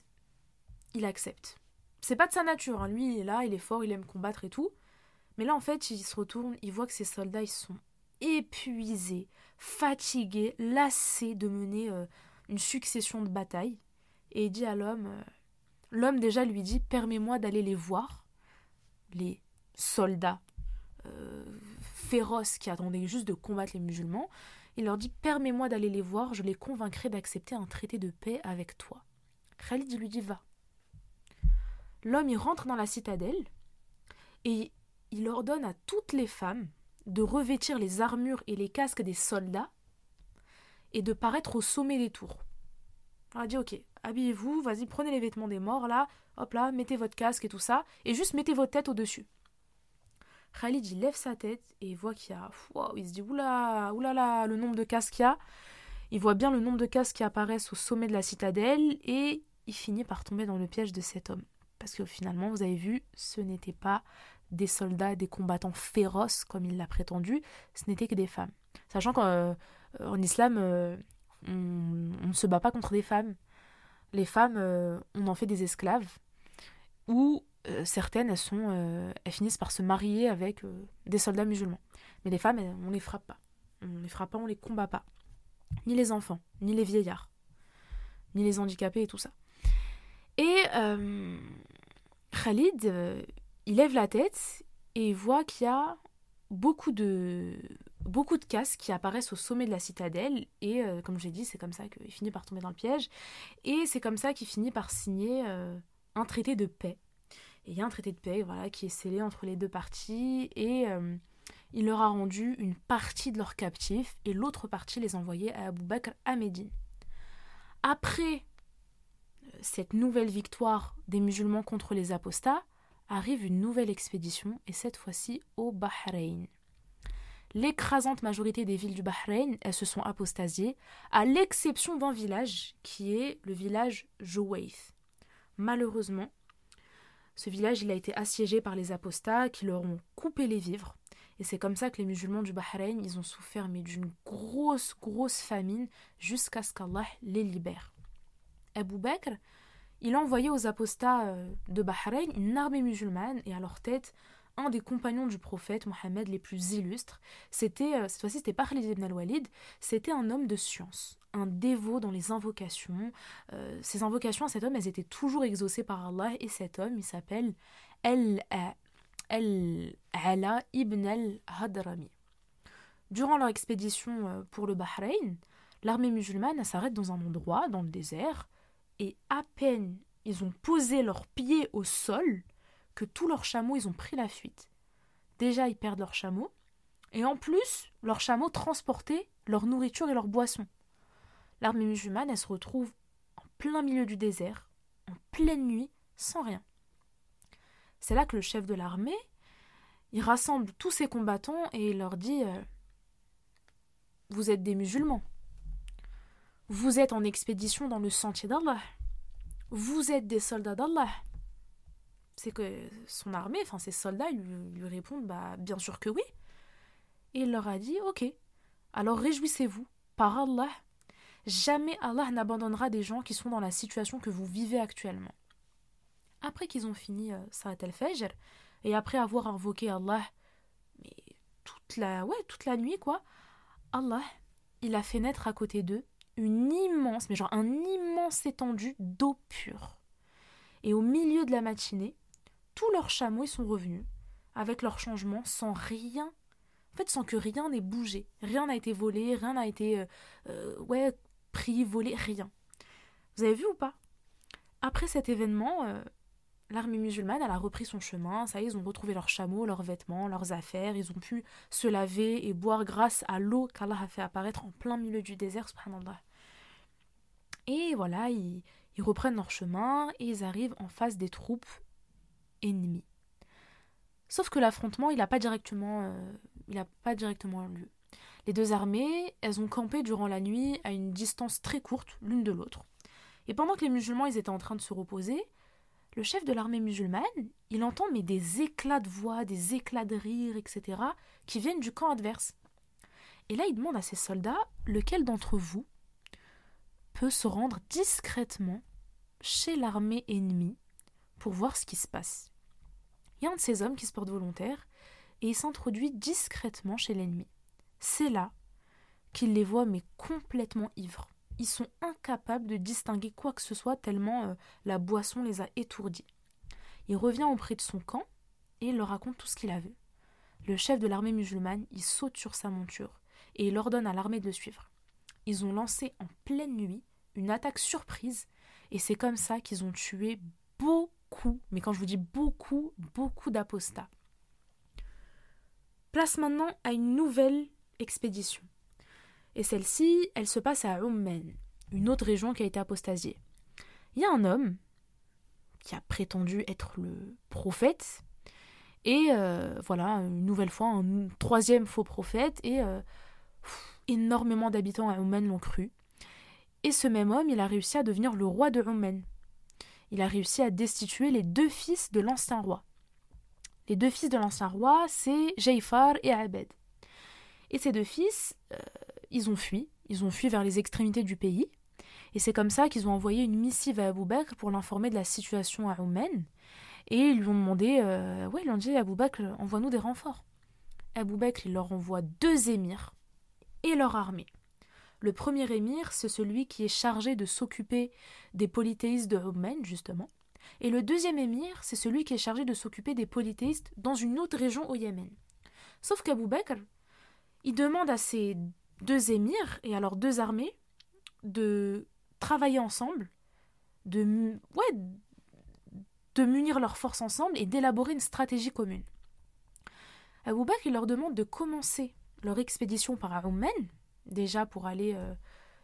[SPEAKER 1] il accepte. C'est pas de sa nature, hein. lui il est là, il est fort, il aime combattre et tout. Mais là en fait, il se retourne, il voit que ses soldats ils sont épuisé, fatigué, lassé de mener euh, une succession de batailles. Et il dit à l'homme, euh, l'homme déjà lui dit, permets-moi d'aller les voir, les soldats euh, féroces qui attendaient juste de combattre les musulmans. Il leur dit, permets-moi d'aller les voir, je les convaincrai d'accepter un traité de paix avec toi. Khalid lui dit, va. L'homme y rentre dans la citadelle et il ordonne à toutes les femmes de revêtir les armures et les casques des soldats et de paraître au sommet des tours. On a dit ok, habillez-vous, vas-y, prenez les vêtements des morts là, hop là, mettez votre casque et tout ça, et juste mettez votre tête au-dessus. Khalid il lève sa tête et voit qu'il y a. il se dit oula, oulala, le nombre de casques qu'il y a. Il voit bien le nombre de casques qui apparaissent au sommet de la citadelle et il finit par tomber dans le piège de cet homme. Parce que finalement, vous avez vu, ce n'était pas des soldats, des combattants féroces, comme il l'a prétendu, ce n'était que des femmes. Sachant qu'en euh, islam, euh, on, ne se bat pas contre des femmes. Les femmes, euh, on en fait des esclaves, ou certaines, elles, sont, elles finissent par se marier avec des soldats musulmans. Mais les femmes, on ne les frappe pas. On les frappe pas, on les combat pas. Ni les enfants, ni les vieillards, ni les handicapés et tout ça. Et Khalid, il lève la tête et voit qu'il y a beaucoup de casques qui apparaissent au sommet de la citadelle et euh, comme j'ai dit c'est comme ça qu'il finit par tomber dans le piège et c'est comme ça qu'il finit par signer euh, un traité de paix. Et il y a un traité de paix voilà qui est scellé entre les deux parties et euh, il leur a rendu une partie de leurs captifs et l'autre partie les envoyait à Abu Bakr à après cette nouvelle victoire des musulmans contre les apostats arrive une nouvelle expédition, et cette fois-ci au Bahreïn. L'écrasante majorité des villes du Bahreïn, elles se sont apostasiées, à l'exception d'un village qui est le village Jouaith. Malheureusement, ce village il a été assiégé par les apostats qui leur ont coupé les vivres. Et c'est comme ça que les musulmans du Bahreïn, ils ont souffert mais d'une grosse, grosse famine jusqu'à ce qu'Allah les libère. Abu Bakr, il a envoyé aux apostats euh, de Bahreïn une armée musulmane et à leur tête un des compagnons du prophète Mohammed les plus illustres. C'était, euh, cette fois-ci, c'était pas Khalid ibn al-Walid, c'était un homme de science, un dévot dans les invocations. Euh, ces invocations à cet homme, elles étaient toujours exaucées par Allah et cet homme, il s'appelle Al-Ala ibn al-Hadrami. Durant leur expédition pour le Bahreïn, l'armée musulmane s'arrête dans un endroit, dans le désert, et à peine ils ont posé leurs pieds au sol que tous leurs chameaux ils ont pris la fuite. Déjà ils perdent leurs chameaux, et en plus leurs chameaux transportaient leur nourriture et leurs boissons. L'armée musulmane se retrouve en plein milieu du désert, en pleine nuit, sans rien. C'est là que le chef de l'armée il rassemble tous ses combattants et leur dit euh, Vous êtes des musulmans. Vous êtes en expédition dans le sentier d'Allah. Vous êtes des soldats d'Allah. C'est que son armée, enfin ses soldats, lui, répondent Bah, bien sûr que oui. Et il leur a dit Ok, alors réjouissez-vous, par Allah. Jamais Allah n'abandonnera des gens qui sont dans la situation que vous vivez actuellement. Après qu'ils ont fini euh, Salat al-Fajr, et après avoir invoqué Allah, mais toute la, ouais, toute la nuit, quoi, Allah, il a fait naître à côté d'eux une immense, mais genre un immense étendue d'eau pure. Et au milieu de la matinée, tous leurs chameaux sont revenus, avec leur changement, sans rien, en fait, sans que rien n'ait bougé. Rien n'a été volé, rien n'a été, euh, euh, ouais, pris, volé, rien. Vous avez vu ou pas? Après cet événement, euh, l'armée musulmane, a repris son chemin. Ça y est, ils ont retrouvé leurs chameaux, leurs vêtements, leurs affaires. Ils ont pu se laver et boire grâce à l'eau qu'Allah a fait apparaître en plein milieu du désert, subhanallah. Et voilà, ils, reprennent leur chemin et ils arrivent en face des troupes ennemies. Sauf que l'affrontement, il n'a pas directement, euh, pas directement lieu. Les deux armées, elles ont campé durant la nuit à une distance très courte l'une de l'autre. Et pendant que les musulmans ils étaient en train de se reposer, le chef de l'armée musulmane, il entend mais des éclats de voix, des éclats de rire, etc., qui viennent du camp adverse. Et là, il demande à ses soldats lequel d'entre vous peut se rendre discrètement chez l'armée ennemie pour voir ce qui se passe. Il y a un de ces hommes qui se porte volontaire et il s'introduit discrètement chez l'ennemi. C'est là qu'il les voit mais complètement ivres. Ils sont incapables de distinguer quoi que ce soit tellement euh, la boisson les a étourdis. Il revient auprès de son camp et il leur raconte tout ce qu'il a vu. Le chef de l'armée musulmane, il saute sur sa monture et il ordonne à l'armée de suivre. Ils ont lancé en pleine nuit une attaque surprise et c'est comme ça qu'ils ont tué beaucoup, mais quand je vous dis beaucoup, beaucoup d'apostats. Place maintenant à une nouvelle expédition. Et celle-ci, elle se passe à Ummen, une autre région qui a été apostasiée. Il y a un homme qui a prétendu être le prophète, et euh, voilà, une nouvelle fois, un troisième faux prophète, et euh, énormément d'habitants à Ummen l'ont cru. Et ce même homme, il a réussi à devenir le roi de Ummen. Il a réussi à destituer les deux fils de l'ancien roi. Les deux fils de l'ancien roi, c'est Jaifar et Abed. Et ces deux fils, euh, ils ont fui, ils ont fui vers les extrémités du pays, et c'est comme ça qu'ils ont envoyé une missive à Abou Bakr pour l'informer de la situation à Oumen, et ils lui ont demandé, euh, ouais, ils ont dit, Abou Bakr, envoie-nous des renforts. Abou Bakr, il leur envoie deux émirs et leur armée. Le premier émir, c'est celui qui est chargé de s'occuper des polythéistes de Oumen, justement. Et le deuxième émir, c'est celui qui est chargé de s'occuper des polythéistes dans une autre région au Yémen. Sauf qu'Abou Bakr, il demande à ses deux émirs et alors deux armées de travailler ensemble, de, ouais, de munir leurs forces ensemble et d'élaborer une stratégie commune. Abou Bakr leur demande de commencer leur expédition par Oman, déjà pour aller euh,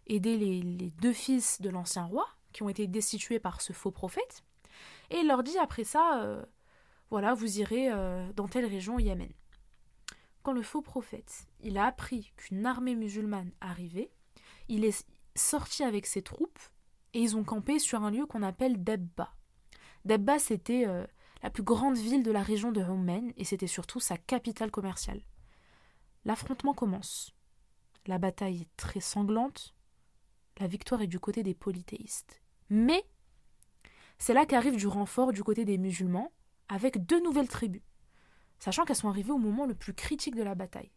[SPEAKER 1] aider les, deux fils de l'ancien roi qui ont été destitués par ce faux prophète, et il leur dit après ça, euh, voilà, vous irez euh, dans telle région au Yémen. Quand le faux prophète, il a appris qu'une armée musulmane arrivait, il est sorti avec ses troupes et ils ont campé sur un lieu qu'on appelle Debba. Debba, c'était euh, la plus grande ville de la région de Omen et c'était surtout sa capitale commerciale. L'affrontement commence. La bataille est très sanglante. La victoire est du côté des polythéistes. Mais c'est là qu'arrive du renfort du côté des musulmans avec deux nouvelles tribus sachant qu'elles sont arrivées au moment le plus critique de la bataille.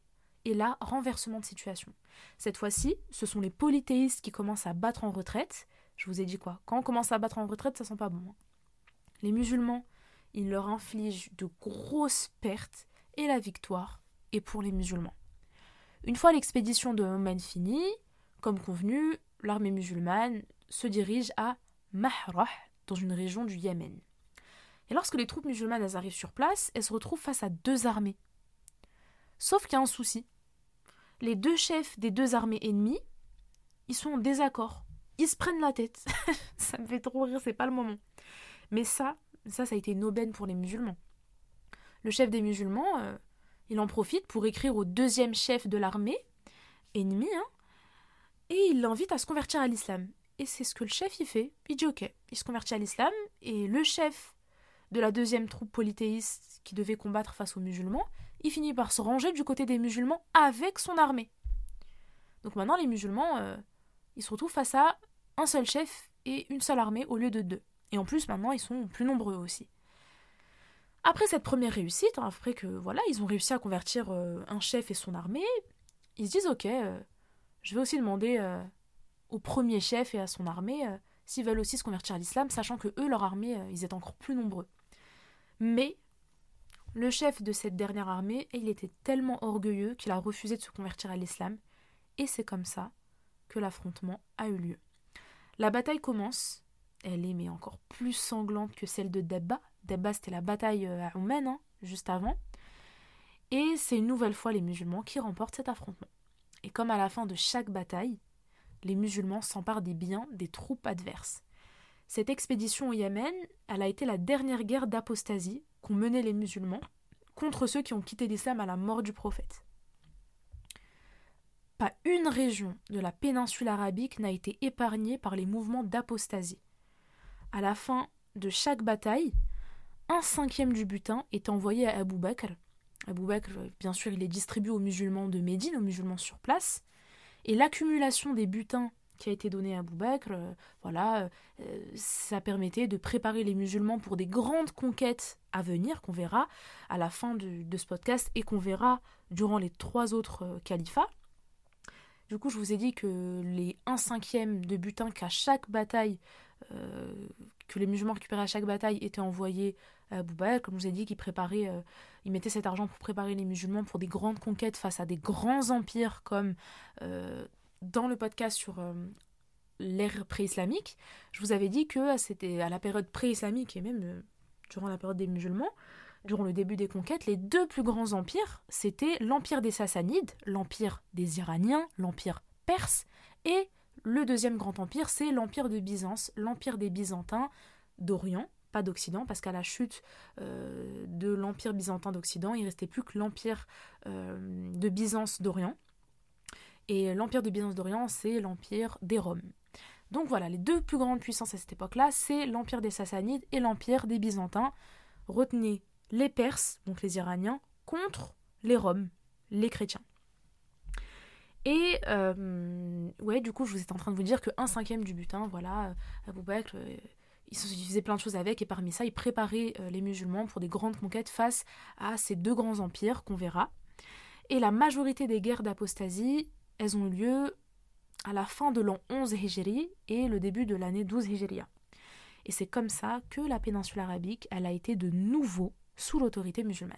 [SPEAKER 1] Et là, renversement de situation. Cette fois-ci, ce sont les polythéistes qui commencent à battre en retraite. Je vous ai dit quoi? Quand on commence à battre en retraite, ça sent pas bon. Hein. Les musulmans, ils leur infligent de grosses pertes et la victoire est pour les musulmans. Une fois l'expédition de Oman finie, comme convenu, l'armée musulmane se dirige à Mahrah, dans une région du Yémen. Et lorsque les troupes musulmanes arrivent sur place, elles se retrouvent face à deux armées. Sauf qu'il y a un souci. Les deux chefs des deux armées ennemies, ils sont en désaccord. Ils se prennent la tête. ça me fait trop rire, c'est pas le moment. Mais ça, ça, a été une aubaine pour les musulmans. Le chef des musulmans, euh, il en profite pour écrire au deuxième chef de l'armée, ennemi, hein, et il l'invite à se convertir à l'islam. Et c'est ce que le chef y fait. Il dit ok, il se convertit à l'islam, et le chef de la deuxième troupe polythéiste qui devait combattre face aux musulmans, il finit par se ranger du côté des musulmans avec son armée. Donc maintenant, les musulmans, euh, ils se retrouvent face à un seul chef et une seule armée au lieu de deux. Et en plus, maintenant, ils sont plus nombreux aussi. Après cette première réussite, hein, après que voilà, ils ont réussi à convertir euh, un chef et son armée, ils se disent ok, euh, je vais aussi demander au premier chef et à son armée s'ils veulent aussi se convertir à l'islam, sachant que eux, leur armée, ils étaient encore plus nombreux. Mais le chef de cette dernière armée, il était tellement orgueilleux qu'il a refusé de se convertir à l'islam, et c'est comme ça que l'affrontement a eu lieu. La bataille commence, elle est mais encore plus sanglante que celle de Debba, Debba, c'était la bataille euh, à Oumen, hein, juste avant. Et c'est une nouvelle fois les musulmans qui remportent cet affrontement. Et comme à la fin de chaque bataille, les musulmans s'emparent des biens des troupes adverses. Cette expédition au Yémen, elle a été la dernière guerre d'apostasie qu'ont menée les musulmans contre ceux qui ont quitté l'islam à la mort du prophète. Pas une région de la péninsule arabique n'a été épargnée par les mouvements d'apostasie. À la fin de chaque bataille, un cinquième du butin est envoyé à Abu Bakr. Abu Bakr, bien sûr, il est distribué aux musulmans de Médine, aux musulmans sur place. Et l'accumulation des butins qui a été donné à Abu Bakr, euh, voilà, euh, ça permettait de préparer les musulmans pour des grandes conquêtes à venir, qu'on verra à la fin de, ce podcast et qu'on verra durant les trois autres euh, califats. Du coup, je vous ai dit que les 1 cinquième de butin qu'à chaque bataille que les musulmans récupéraient à chaque bataille étaient envoyés à Bouba, comme je vous ai dit, qui préparait, il mettait cet argent pour préparer les musulmans pour des grandes conquêtes face à des grands empires comme dans le podcast sur euh, l'ère pré-islamique, je vous avais dit que c'était à la période pré-islamique et même durant la période des musulmans, durant le début des conquêtes, les deux plus grands empires, c'était l'empire des Sassanides, l'empire des Iraniens, l'empire perse, et le deuxième grand empire, c'est l'empire de Byzance, l'empire des Byzantins d'Orient, pas d'Occident, parce qu'à la chute euh, de l'empire byzantin d'Occident, il restait plus que l'empire euh, de Byzance d'Orient. Et l'empire de Byzance d'Orient, c'est l'empire des Roms. Donc voilà, les deux plus grandes puissances à cette époque-là, c'est l'empire des Sassanides et l'empire des Byzantins. Retenez les Perses, donc les Iraniens, contre les Roms, les chrétiens. Et euh, ouais, du coup, je vous étais en train de vous dire que un cinquième du butin, voilà, euh, Abou Bakr, euh, il, faisait plein de choses avec, et parmi ça, il préparait les musulmans pour des grandes conquêtes face à ces deux grands empires qu'on verra. Et la majorité des guerres d'apostasie, elles ont eu lieu à la fin de l'an 11 Hijri et le début de l'année 12 Hijriya. Et c'est comme ça que la péninsule arabique, elle a été de nouveau sous l'autorité musulmane.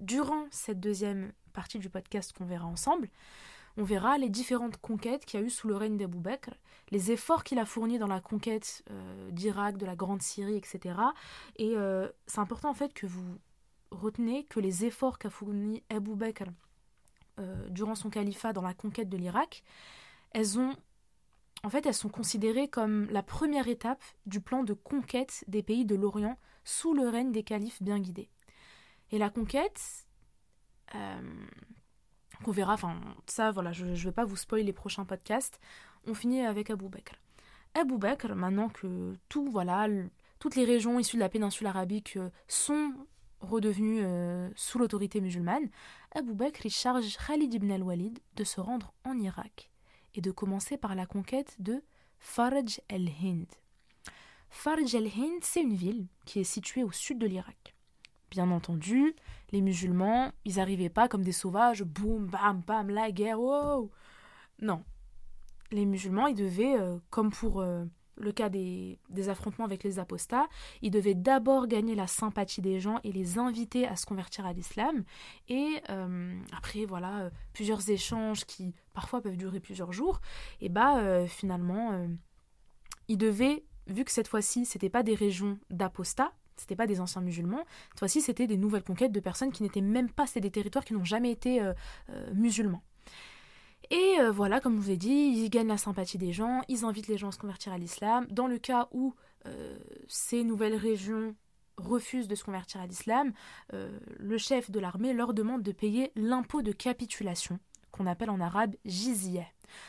[SPEAKER 1] Durant cette deuxième partie du podcast qu'on verra ensemble, on verra les différentes conquêtes qu'il y a eu sous le règne d'Abou Bakr, les efforts qu'il a fournis dans la conquête euh, d'Irak, de la Grande Syrie, etc. Et euh, c'est important en fait que vous retenez que les efforts qu'a fournis Abou Bakr euh, durant son califat dans la conquête de l'Irak, elles ont en fait, elles sont considérées comme la première étape du plan de conquête des pays de l'Orient sous le règne des califes bien guidés. Et la conquête, qu'on verra, enfin ça voilà, je ne vais pas vous spoiler les prochains podcasts. On finit avec Abou Bakr. Abou Bakr, maintenant que tout, voilà, toutes les régions issues de la péninsule arabique euh, sont redevenues euh, sous l'autorité musulmane, Abou Bakr charge Khalid ibn al-Walid de se rendre en Irak et de commencer par la conquête de Farj el-Hind. Farj el-Hind, c'est une ville qui est située au sud de l'Irak. Bien entendu, les musulmans, ils n'arrivaient pas comme des sauvages, boum, bam, bam, la guerre, wow Non. Les musulmans, ils devaient, euh, comme pour euh, le cas des, affrontements avec les apostats, ils devaient d'abord gagner la sympathie des gens et les inviter à se convertir à l'islam. Et euh, après, voilà, plusieurs échanges qui parfois peuvent durer plusieurs jours, et bah finalement, ils devaient, vu que cette fois-ci, c'était pas des régions d'apostats, c'était pas des anciens musulmans. Cette fois-ci, c'était des nouvelles conquêtes de personnes qui n'étaient même pas, c'est des territoires qui n'ont jamais été euh, euh, musulmans. Et euh, voilà, comme je vous ai dit, ils gagnent la sympathie des gens, ils invitent les gens à se convertir à l'islam. Dans le cas où ces nouvelles régions refusent de se convertir à l'islam, le chef de l'armée leur demande de payer l'impôt de capitulation, qu'on appelle en arabe jizya.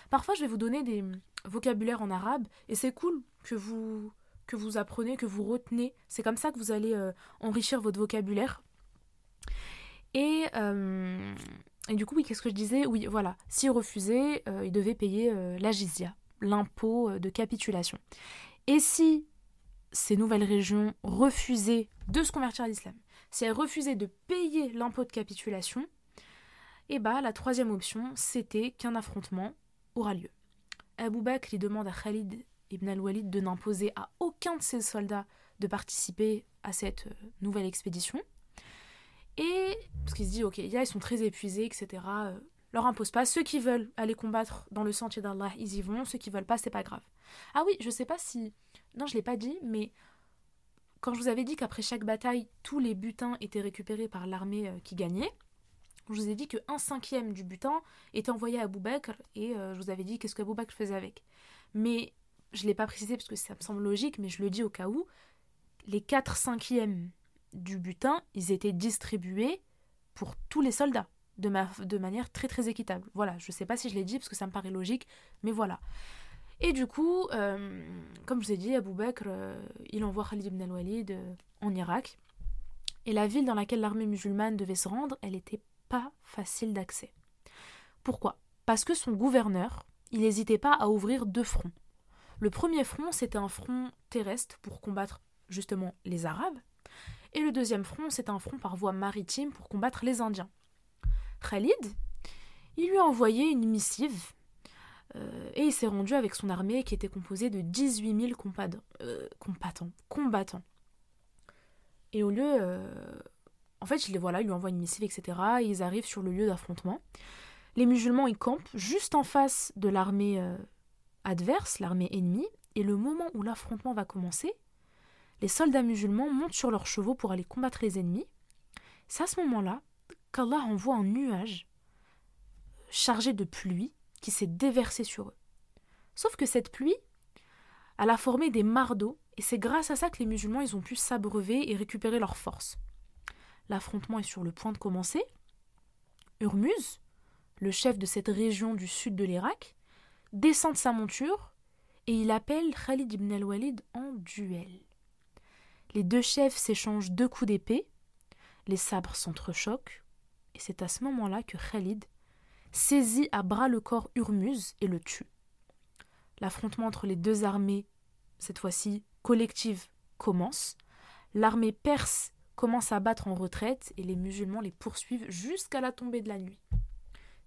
[SPEAKER 1] Parfois, je vais vous donner des vocabulaires en arabe, et c'est cool que vous que vous apprenez, que vous retenez. C'est comme ça que vous allez euh, enrichir votre vocabulaire. Et, euh, et, du coup, oui, qu'est-ce que je disais? Oui, voilà. S'il refusait, euh, il devait payer la jizya, l'impôt de capitulation. Et si ces nouvelles régions refusaient de se convertir à l'islam, si elles refusaient de payer l'impôt de capitulation, eh bah ben, la troisième option, c'était qu'un affrontement aura lieu. Abou Bakr lui demande à Khalid Ibn al-Walid de n'imposer à aucun de ses soldats de participer à cette euh, nouvelle expédition. Et parce qu'il se dit, ok, ils sont très épuisés, etc. Euh, leur impose pas. Ceux qui veulent aller combattre dans le sentier d'Allah, ils y vont. Ceux qui veulent pas, c'est pas grave. Ah oui, je sais pas si. Non, je l'ai pas dit, mais quand je vous avais dit qu'après chaque bataille, tous les butins étaient récupérés par l'armée euh, qui gagnait, je vous ai dit qu'un cinquième du butin était envoyé à Abou Bakr et je vous avais dit qu'est-ce qu'Abou Bakr faisait avec. Mais je ne l'ai pas précisé parce que ça me semble logique, mais je le dis au cas où, les 4 cinquièmes du butin, ils étaient distribués pour tous les soldats, de, manière très très équitable. Voilà, je ne sais pas si je l'ai dit parce que ça me paraît logique, mais voilà. Et du coup, euh, comme je vous ai dit, Abou Bakr, euh, il envoie Khalid ibn al-Walid euh, en Irak. Et la ville dans laquelle l'armée musulmane devait se rendre, elle n'était pas facile d'accès. Pourquoi? Parce que son gouverneur, il n'hésitait pas à ouvrir deux fronts. Le premier front, c'était un front terrestre pour combattre justement les Arabes, et le deuxième front, c'est un front par voie maritime pour combattre les Indiens. Khalid, il lui a envoyé une missive euh, et il s'est rendu avec son armée qui était composée de 18 000 euh, combattants, combattants. Et au lieu. Euh, en fait, il voilà, il lui envoie une missive, etc. Et ils arrivent sur le lieu d'affrontement. Les musulmans, ils campent juste en face de l'armée adverse, l'armée ennemie, et le moment où l'affrontement va commencer, les soldats musulmans montent sur leurs chevaux pour aller combattre les ennemis. C'est à ce moment-là qu'Allah envoie un nuage chargé de pluie qui s'est déversé sur eux. Sauf que cette pluie, elle a formé des mares d'eau, et c'est grâce à ça que les musulmans ils ont pu s'abreuver et récupérer leurs forces. L'affrontement est sur le point de commencer. Urmuz, le chef de cette région du sud de l'Irak, descend de sa monture et il appelle Khalid ibn al-Walid en duel. Les deux chefs s'échangent deux coups d'épée, les sabres s'entrechoquent, et c'est à ce moment-là que Khalid saisit à bras le corps Urmuz et le tue. L'affrontement entre les deux armées, cette fois-ci collective, commence. L'armée perse commence à battre en retraite et les musulmans les poursuivent jusqu'à la tombée de la nuit.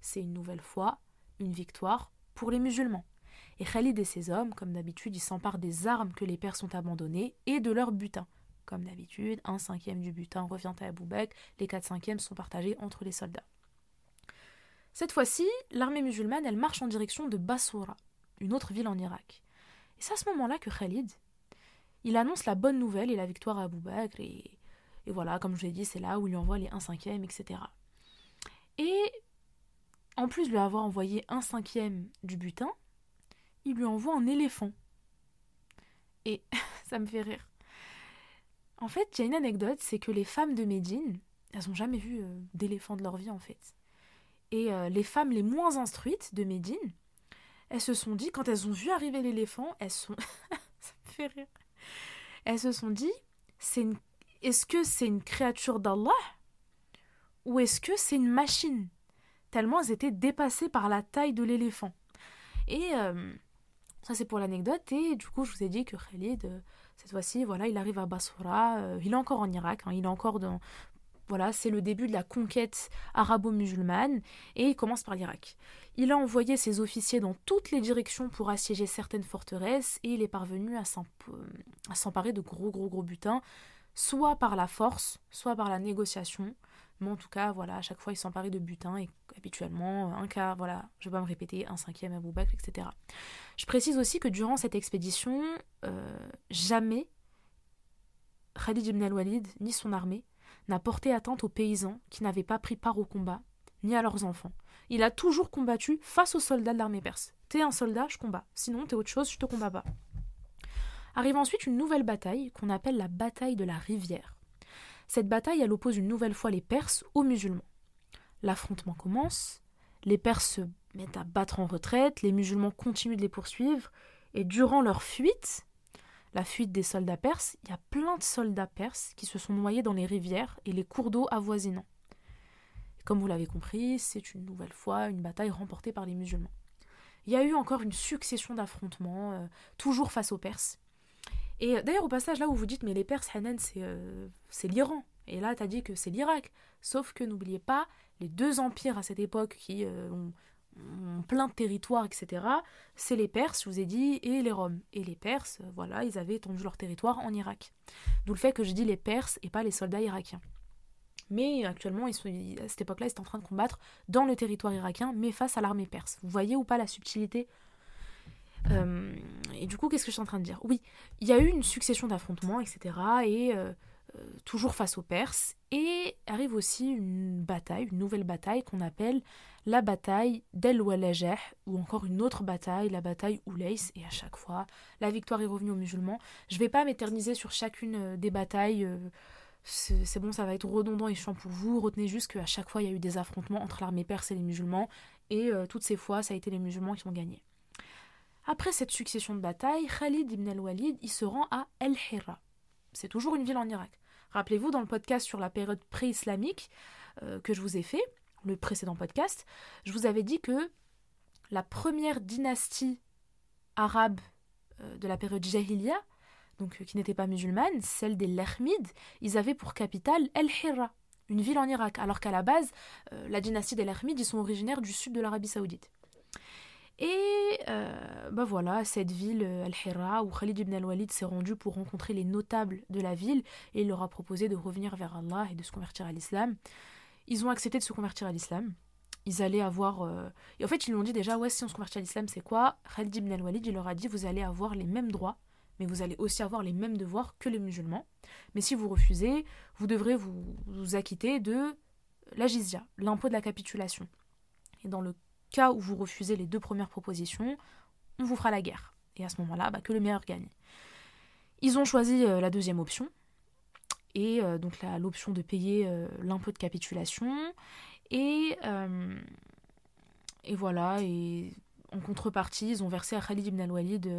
[SPEAKER 1] C'est une nouvelle fois une victoire pour les musulmans. Et Khalid et ses hommes, comme d'habitude, ils s'emparent des armes que les Perses ont abandonnées et de leur butin. Comme d'habitude, un cinquième du butin revient à Abou Bakr, les quatre cinquièmes sont partagés entre les soldats. Cette fois-ci, l'armée musulmane, elle marche en direction de Bassoura, une autre ville en Irak. Et c'est à ce moment-là que Khalid, il annonce la bonne nouvelle et la victoire à Abou Bakr, et, et voilà, comme je l'ai dit, c'est là où il lui envoie les 1 cinquième, etc. Et en plus de lui avoir envoyé un cinquième du butin, il lui envoie un éléphant. Et ça me fait rire. En fait, il y a une anecdote, c'est que les femmes de Médine, elles n'ont jamais vu euh, d'éléphant de leur vie en fait. Et euh, les femmes les moins instruites de Médine, elles se sont dit, quand elles ont vu arriver l'éléphant, elles sont... ça me fait rire. Elles se sont dit, c'est une... est-ce que c'est une créature d'Allah ou est-ce que c'est une machine? Tellement elles étaient dépassées par la taille de l'éléphant. Et euh, ça c'est pour l'anecdote, et du coup je vous ai dit que Khalid, euh, Cette fois-ci, voilà, il arrive à Basra, euh, il est encore en Irak, hein, il est encore dans... Voilà, c'est le début de la conquête arabo-musulmane, et il commence par l'Irak. Il a envoyé ses officiers dans toutes les directions pour assiéger certaines forteresses, et il est parvenu à s'emparer de gros gros gros butins, soit par la force, soit par la négociation, en tout cas, voilà, à chaque fois, il s'emparait de butin et habituellement, un quart, voilà, je vais pas me répéter, un cinquième à Bakr, etc. Je précise aussi que durant cette expédition, euh, jamais Khalid ibn al-Walid ni son armée n'a porté atteinte aux paysans qui n'avaient pas pris part au combat, ni à leurs enfants. Il a toujours combattu face aux soldats de l'armée perse. T'es un soldat, je combats. Sinon, t'es autre chose, je te combats pas. Arrive ensuite une nouvelle bataille qu'on appelle la bataille de la rivière. Cette bataille, elle oppose une nouvelle fois les Perses aux musulmans. L'affrontement commence, les Perses se mettent à battre en retraite, les musulmans continuent de les poursuivre, et durant leur fuite, la fuite des soldats perses, il y a plein de soldats perses qui se sont noyés dans les rivières et les cours d'eau avoisinants. Comme vous l'avez compris, c'est une nouvelle fois une bataille remportée par les musulmans. Il y a eu encore une succession d'affrontements, euh, toujours face aux Perses. Et euh, d'ailleurs, au passage, là où vous dites, mais les Perses, Hanan, euh, c'est l'Iran. Et là, tu as dit que c'est l'Irak. Sauf que n'oubliez pas, les deux empires à cette époque qui euh, ont, plein de territoires, etc., c'est les Perses, je vous ai dit, et les Roms. Et les Perses, voilà, ils avaient étendu leur territoire en Irak. D'où le fait que je dis les Perses et pas les soldats irakiens. Mais actuellement, ils sont, à cette époque-là, ils sont en train de combattre dans le territoire irakien, mais face à l'armée perse. Vous voyez ou pas la subtilité? Euh, et du coup, qu'est-ce que je suis en train de dire? Oui, il y a eu une succession d'affrontements, etc. Et euh, euh, toujours face aux Perses. Et arrive aussi une bataille, une nouvelle bataille qu'on appelle la bataille d'El Walajah, ou encore une autre bataille, la bataille Oulais. Et à chaque fois, la victoire est revenue aux musulmans. Je ne vais pas m'éterniser sur chacune des batailles. c'est bon, ça va être redondant et chiant pour vous. Retenez juste qu'à chaque fois, il y a eu des affrontements entre l'armée perse et les musulmans. Et toutes ces fois, ça a été les musulmans qui ont gagné. Après cette succession de batailles, Khalid ibn al-Walid il se rend à El-Hira. C'est toujours une ville en Irak. Rappelez-vous, dans le podcast sur la période pré-islamique euh, que je vous ai fait, le précédent podcast, je vous avais dit que la première dynastie arabe euh, de la période Jahiliya, donc euh, qui n'était pas musulmane, celle des Lermides, ils avaient pour capitale El-Hira, une ville en Irak, alors qu'à la base, la dynastie des Lermides, ils sont originaires du sud de l'Arabie saoudite. Et euh, bah voilà, cette ville, euh, Al-Hira, où Khalid ibn al-Walid s'est rendu pour rencontrer les notables de la ville et il leur a proposé de revenir vers Allah et de se convertir à l'islam. Ils ont accepté de se convertir à l'islam. Ils allaient avoir. Euh, et en fait, ils lui ont dit déjà, ouais, si on se convertit à l'islam, c'est quoi? Khalid ibn al-Walid, il leur a dit, vous allez avoir les mêmes droits, mais vous allez aussi avoir les mêmes devoirs que les musulmans. Mais si vous refusez, vous devrez vous, vous acquitter de la jizya, l'impôt de la capitulation. Et dans le cas où vous refusez les deux premières propositions, on vous fera la guerre. Et à ce moment-là, bah, que le meilleur gagne. Ils ont choisi euh, la deuxième option, et euh, donc l'option de payer euh, l'impôt de capitulation. Et, voilà, en contrepartie, ils ont versé à Khalid ibn al-Walid.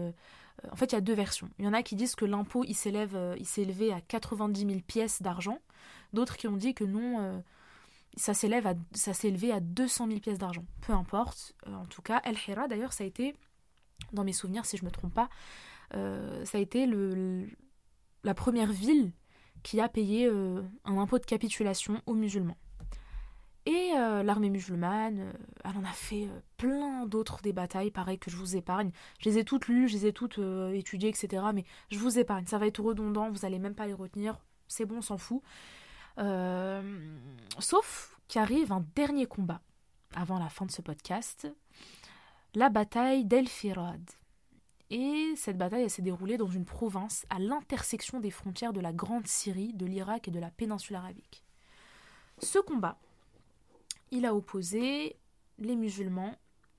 [SPEAKER 1] en fait, il y a deux versions. Il y en a qui disent que l'impôt s'élève, s'est élevé à 90 000 pièces d'argent. D'autres qui ont dit que non, ça s'élève à, ça s'est élevé à 200 000 pièces d'argent. Peu importe. Euh, en tout cas, El Hira, d'ailleurs, ça a été, dans mes souvenirs, si je ne me trompe pas, euh, ça a été le, la première ville qui a payé euh, un impôt de capitulation aux musulmans. Et l'armée musulmane, elle en a fait plein d'autres des batailles, pareil que je vous épargne. Je les ai toutes lues, je les ai toutes étudiées, etc. Mais je vous épargne, ça va être redondant, vous n'allez même pas les retenir. C'est bon, on s'en fout. Euh, sauf qu'arrive un dernier combat avant la fin de ce podcast, la bataille d'El Firad. Et cette bataille s'est déroulée dans une province à l'intersection des frontières de la Grande Syrie, de l'Irak et de la péninsule arabique. Ce combat, il a opposé les musulmans,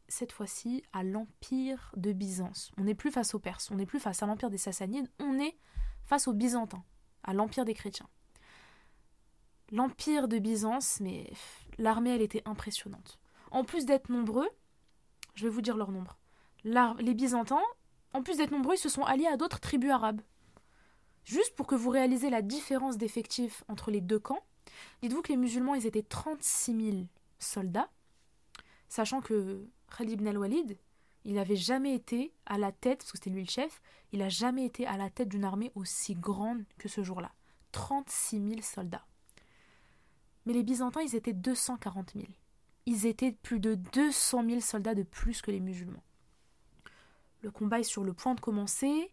[SPEAKER 1] cette fois-ci, à l'Empire de Byzance. On n'est plus face aux Perses, on n'est plus face à l'Empire des Sassanides, on est face aux Byzantins, à l'Empire des chrétiens. L'empire de Byzance, mais l'armée, elle était impressionnante. En plus d'être nombreux, je vais vous dire leur nombre. Les Byzantins, en plus d'être nombreux, ils se sont alliés à d'autres tribus arabes. Juste pour que vous réalisez la différence d'effectifs entre les deux camps, dites-vous que les musulmans, ils étaient 36 000 soldats, sachant que Khalid ibn al-Walid, il n'avait jamais été à la tête, parce que c'était lui le chef, il n'a jamais été à la tête d'une armée aussi grande que ce jour-là. 36 000 soldats. Mais les Byzantins, ils étaient 240 000. Ils étaient plus de 200 000 soldats de plus que les musulmans. Le combat est sur le point de commencer,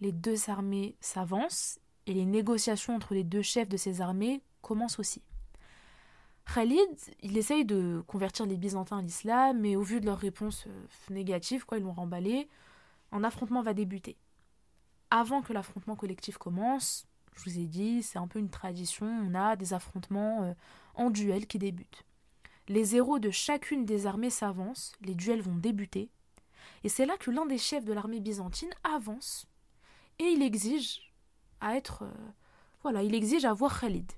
[SPEAKER 1] les deux armées s'avancent, et les négociations entre les deux chefs de ces armées commencent aussi. Khalid, il essaye de convertir les Byzantins à l'islam, mais au vu de leur réponse euh, négative, quoi, ils l'ont remballé, un affrontement va débuter. Avant que l'affrontement collectif commence, je vous ai dit, c'est un peu une tradition, on a des affrontements euh, en duel qui débutent. Les héros de chacune des armées s'avancent, les duels vont débuter, et c'est là que l'un des chefs de l'armée byzantine avance, et il exige à être... Euh, voilà, il exige à voir Khalid.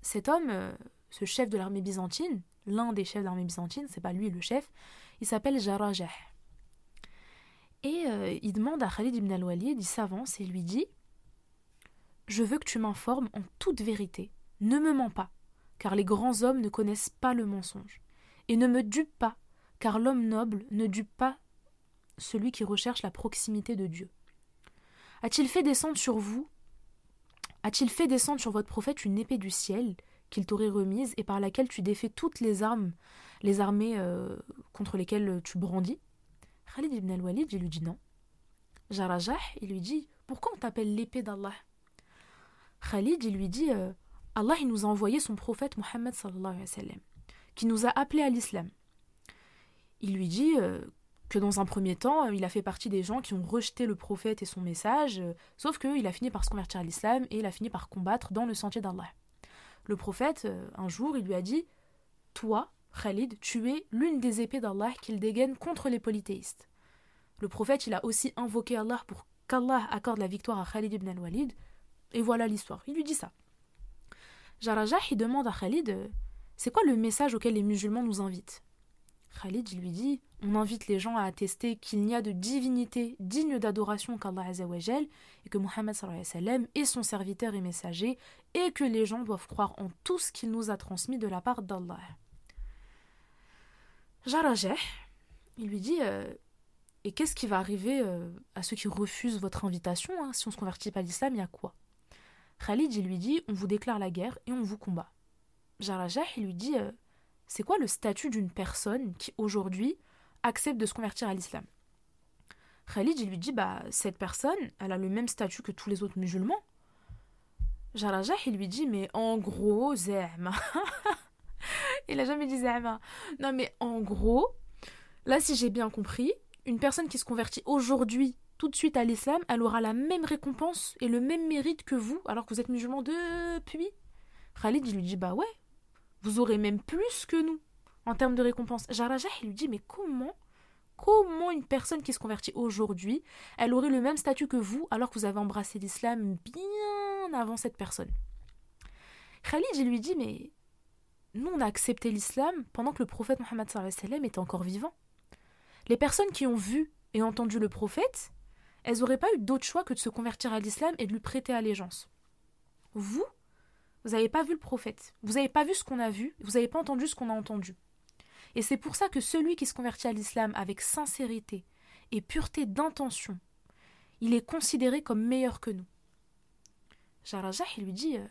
[SPEAKER 1] Cet homme, euh, ce chef de l'armée byzantine, l'un des chefs de l'armée byzantine, c'est pas lui le chef, il s'appelle Jarajah. Et il demande à Khalid ibn al-Walid, il s'avance et lui dit je veux que tu m'informes en toute vérité. Ne me mens pas, car les grands hommes ne connaissent pas le mensonge. Et ne me dupe pas, car l'homme noble ne dupe pas celui qui recherche la proximité de Dieu. A-t-il fait descendre sur vous A-t-il fait descendre sur votre prophète une épée du ciel qu'il t'aurait remise et par laquelle tu défais toutes les armes, les armées euh, contre lesquelles tu brandis? Khalid ibn al-Walid, il lui dit non. Jarajah, il lui dit Pourquoi on t'appelle l'épée d'Allah? Khalid, il lui dit euh, Allah il nous a envoyé son prophète Mohammed qui nous a appelés à l'islam. Il lui dit euh, que dans un premier temps, il a fait partie des gens qui ont rejeté le prophète et son message, euh, sauf qu'il a fini par se convertir à l'islam et il a fini par combattre dans le sentier d'Allah. Le prophète, un jour, il lui a dit Toi, Khalid, tu es l'une des épées d'Allah qu'il dégaine contre les polythéistes. Le prophète, il a aussi invoqué Allah pour qu'Allah accorde la victoire à Khalid ibn al-Walid, et voilà l'histoire. Il lui dit ça. Jarajah, il demande à Khalid euh, C'est quoi le message auquel les musulmans nous invitent? Khalid, lui dit On invite les gens à attester qu'il n'y a de divinité digne d'adoration qu'Allah Azzawajal et que Muhammad est son serviteur et messager et que les gens doivent croire en tout ce qu'il nous a transmis de la part d'Allah. Jarajah, il lui dit euh, Et qu'est-ce qui va arriver euh, à ceux qui refusent votre invitation hein? Si on se convertit pas à l'islam, il y a quoi? Khalid, il lui dit On vous déclare la guerre et on vous combat. Jarajah, il lui dit euh, C'est quoi le statut d'une personne qui, aujourd'hui, accepte de se convertir à l'islam? Khalid, il lui dit Bah, cette personne, elle a le même statut que tous les autres musulmans. Jarajah, il lui dit Mais en gros, Zerma. il a jamais dit Zerma. Non, mais en gros, là, si j'ai bien compris, une personne qui se convertit aujourd'hui tout de suite à l'islam, elle aura la même récompense et le même mérite que vous, alors que vous êtes musulman depuis. Khalid, il lui dit Bah ouais, vous aurez même plus que nous en termes de récompense. Jarajah, il lui dit Mais comment Comment une personne qui se convertit aujourd'hui, elle aurait le même statut que vous, alors que vous avez embrassé l'islam bien avant cette personne? Khalid, il lui dit Mais nous, on a accepté l'islam pendant que le prophète Mohammed était encore vivant. Les personnes qui ont vu et entendu le prophète, elles n'auraient pas eu d'autre choix que de se convertir à l'islam et de lui prêter allégeance. Vous, vous n'avez pas vu le prophète, vous n'avez pas vu ce qu'on a vu, vous n'avez pas entendu ce qu'on a entendu. Et c'est pour ça que celui qui se convertit à l'islam avec sincérité et pureté d'intention, il est considéré comme meilleur que nous. Jarajah, lui dit euh,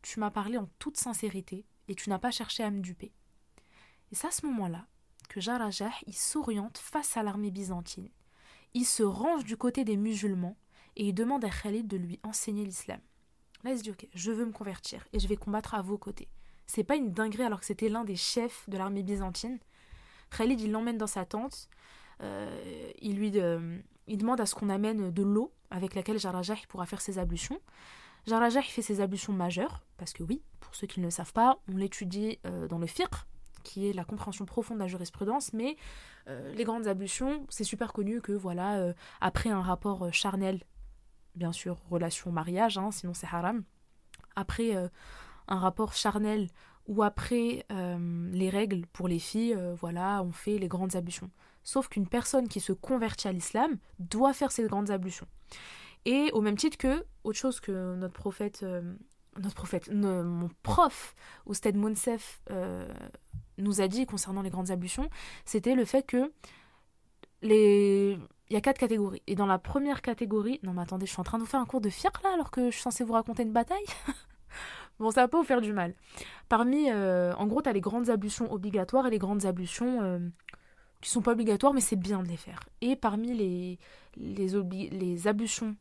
[SPEAKER 1] Tu m'as parlé en toute sincérité et tu n'as pas cherché à me duper. Et c'est à ce moment-là que Jarajah s'oriente face à l'armée byzantine il se range du côté des musulmans et il demande à Khalid de lui enseigner l'islam. Là, il se dit Ok, je veux me convertir et je vais combattre à vos côtés. C'est pas une dinguerie alors que c'était l'un des chefs de l'armée byzantine. Khalid, il l'emmène dans sa tente. Euh, il lui il demande à ce qu'on amène de l'eau avec laquelle Jarajah pourra faire ses ablutions. Jarajah fait ses ablutions majeures, parce que oui, pour ceux qui ne le savent pas, on l'étudie euh, dans le fiqh, qui est la compréhension profonde de la jurisprudence, mais euh, les grandes ablutions, c'est super connu que voilà, euh, après un rapport euh, charnel, bien sûr, relation mariage, hein, sinon c'est haram, après un rapport charnel ou après les règles pour les filles, voilà, on fait les grandes ablutions. Sauf qu'une personne qui se convertit à l'islam doit faire ces grandes ablutions. Et au même titre que, autre chose que notre prophète, notre prophète, mon prof, Oustad Mounsef, nous a dit concernant les grandes ablutions, c'était le fait que les... il y a quatre catégories. Et dans la première catégorie, non mais attendez, je suis en train de vous faire un cours de fier là alors que je suis censée vous raconter une bataille? bon, ça va pas vous faire du mal. Parmi, euh, en gros, tu as les grandes ablutions obligatoires et les grandes ablutions euh, qui sont pas obligatoires, mais c'est bien de les faire. Et parmi les, les, les ablutions,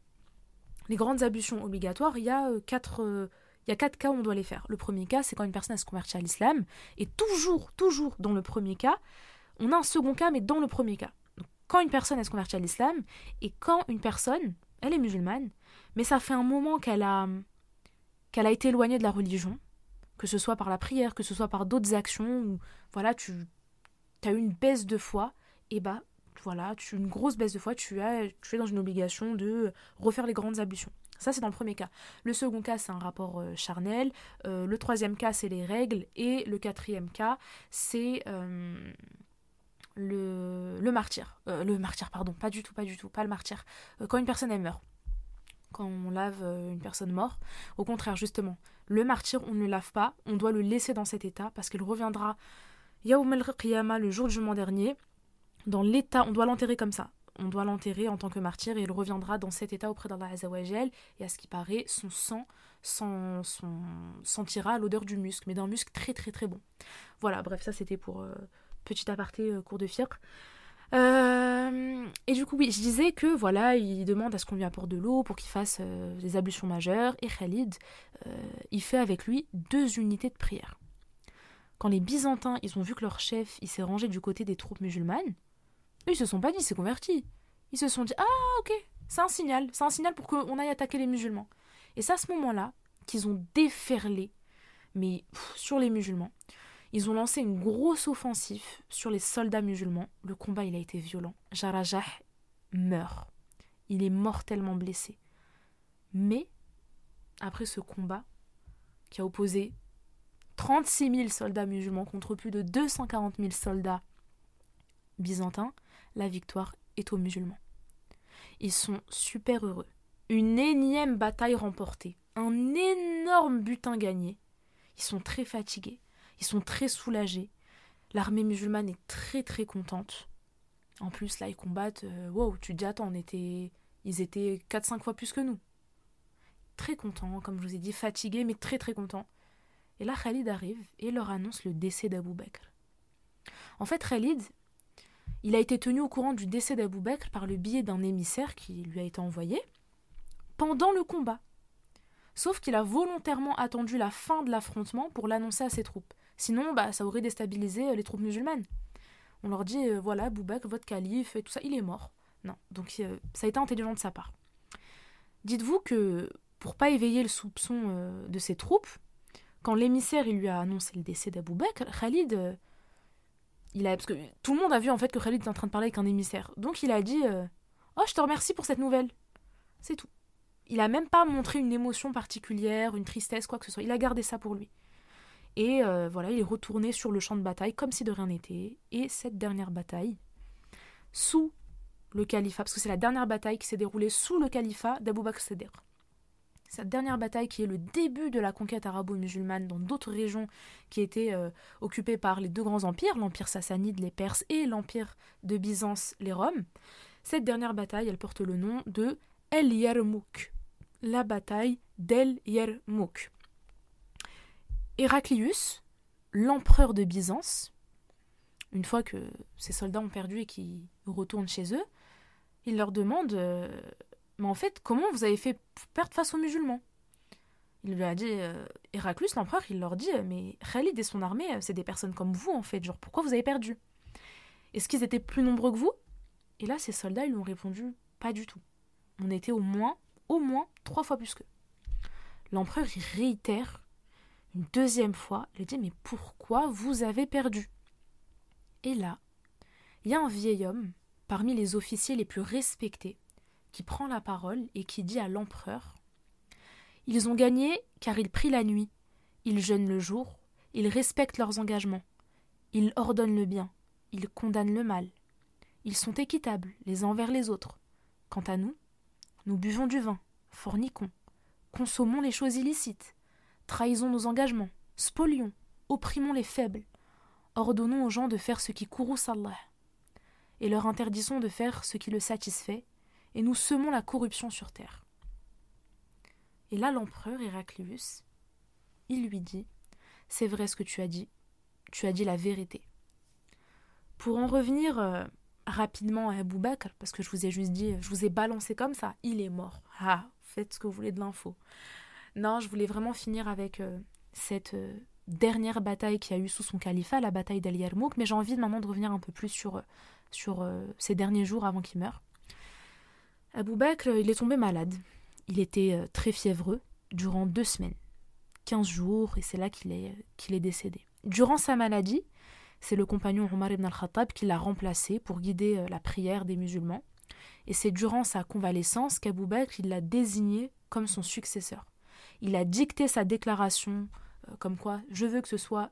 [SPEAKER 1] les grandes ablutions obligatoires, il y a euh, quatre. Il y a quatre cas où on doit les faire. Le premier cas, c'est quand une personne se convertit à l'islam. Et toujours, toujours dans le premier cas, on a un second cas, mais dans le premier cas. quand une personne se convertit à l'islam, et quand une personne, elle est musulmane, mais ça fait un moment qu'elle a, qu'elle a été éloignée de la religion, que ce soit par la prière, que ce soit par d'autres actions, ou voilà, tu as eu une baisse de foi, et bah voilà, tu une grosse baisse de foi, tu, tu es dans une obligation de refaire les grandes ablutions. Ça, c'est dans le premier cas. Le second cas, c'est un rapport euh, charnel. Euh, le troisième cas, c'est les règles. Et le quatrième cas, c'est euh, le, le martyr. Le martyr, pardon, pas du tout, pas du tout, pas le martyr. Quand une personne elle meurt, quand on lave une personne morte, au contraire, justement, le martyr, on ne le lave pas, on doit le laisser dans cet état parce qu'il reviendra Yaoum al le jour du jugement dernier, dans l'état, on doit l'enterrer comme ça. On doit l'enterrer en tant que martyr et il reviendra dans cet état auprès d'Allah Azzawajal et à ce qui paraît, son sang sentira l'odeur du musc, mais d'un musc très très très bon. Voilà, bref, ça c'était pour, petit aparté euh, cours de fiacre. Euh, et du coup, oui, je disais que voilà, il demande à ce qu'on lui apporte de l'eau pour qu'il fasse euh, des ablutions majeures. Et Khalid, il fait avec lui deux unités de prière. Quand les Byzantins, ils ont vu que leur chef, il s'est rangé du côté des troupes musulmanes, ils se sont pas dit, il s'est converti. Ils se sont dit, ah, ok, c'est un signal, c'est un signal pour qu'on aille attaquer les musulmans. Et c'est à ce moment-là qu'ils ont déferlé, mais sur les musulmans. Ils ont lancé une grosse offensive sur les soldats musulmans. Le combat, il a été violent. Jarajah meurt. Il est mortellement blessé. Mais, après ce combat, qui a opposé 36 000 soldats musulmans contre plus de 240 000 soldats byzantins, la victoire est aux musulmans. Ils sont super heureux. Une énième bataille remportée, un énorme butin gagné. Ils sont très fatigués. Ils sont très soulagés. L'armée musulmane est très très contente. En plus, là, ils combattent. Euh, wow, tu dis, attends, on était. Ils étaient 4-5 fois plus que nous. Très contents, comme je vous ai dit, fatigués, mais très très contents. Et là, Khalid arrive et leur annonce le décès d'Abou Bakr. En fait, Khalid, il a été tenu au courant du décès d'Abou Bakr par le biais d'un émissaire qui lui a été envoyé pendant le combat. Sauf qu'il a volontairement attendu la fin de l'affrontement pour l'annoncer à ses troupes. Sinon, bah, ça aurait déstabilisé euh, les troupes musulmanes. On leur dit, euh, voilà, Boubek, votre calife, et tout ça, il est mort. Non, donc euh, ça a été intelligent de sa part. Dites-vous que, pour pas éveiller le soupçon de ses troupes, quand l'émissaire lui a annoncé le décès d'Abou Bakr, Khalid, tout le monde a vu en fait que Khalid était en train de parler avec un émissaire. Donc il a dit, oh, je te remercie pour cette nouvelle. C'est tout. Il a même pas montré une émotion particulière, une tristesse, quoi que ce soit. Il a gardé ça pour lui. Et euh, voilà, il est retourné sur le champ de bataille comme si de rien n'était. Et cette dernière bataille, sous le califat, parce que c'est la dernière bataille qui s'est déroulée sous le califat d'Abou Bakr Seder. Cette dernière bataille qui est le début de la conquête arabo-musulmane dans d'autres régions qui étaient euh, occupées par les deux grands empires, l'empire sassanide, les Perses, et l'empire de Byzance, les Roms. Cette dernière bataille, elle porte le nom de El Yarmouk, la bataille d'El Yarmouk. Héraclius, l'empereur de Byzance, une fois que ses soldats ont perdu et qu'ils retournent chez eux, il leur demande euh, Mais en fait, comment vous avez fait perdre face aux musulmans? Il lui a dit euh, Héraclius, l'empereur, il leur dit Mais Khalid et son armée, c'est des personnes comme vous, en fait. Genre, pourquoi vous avez perdu? Est-ce qu'ils étaient plus nombreux que vous? Et là, ses soldats, ils lui ont répondu Pas du tout. On était au moins, au moins, trois fois plus qu'eux. L'empereur, il réitère une deuxième fois, il dit Mais pourquoi vous avez perdu? Et là, il y a un vieil homme, parmi les officiers les plus respectés, qui prend la parole et qui dit à l'empereur Ils ont gagné car ils prient la nuit, ils jeûnent le jour, ils respectent leurs engagements, ils ordonnent le bien, ils condamnent le mal, ils sont équitables les uns envers les autres. Quant à nous, nous buvons du vin, forniquons, consommons les choses illicites, Trahisons nos engagements, spolions, opprimons les faibles, ordonnons aux gens de faire ce qui courrouce Allah. et leur interdisons de faire ce qui le satisfait, et nous semons la corruption sur terre. Et là, l'empereur Héraclius, il lui dit C'est vrai ce que tu as dit, tu as dit la vérité. Pour en revenir euh, rapidement à Abou Bakr, parce que je vous ai juste dit, je vous ai balancé comme ça, il est mort. Ah, faites ce que vous voulez de l'info. Non, je voulais vraiment finir avec euh, cette euh, dernière bataille qu'il y a eu sous son califat, la bataille d'Al Yarmouk, mais j'ai envie maintenant de revenir un peu plus sur, sur ces derniers jours avant qu'il meure. Abou Bakr, il est tombé malade. Il était très fiévreux durant deux semaines, quinze jours, et c'est là qu'il est, qu'il est décédé. Durant sa maladie, c'est le compagnon Omar ibn al-Khattab qui l'a remplacé pour guider euh, la prière des musulmans. Et c'est durant sa convalescence qu'Abou Bakr l'a désigné comme son successeur. Il a dicté sa déclaration euh, comme quoi je veux que ce soit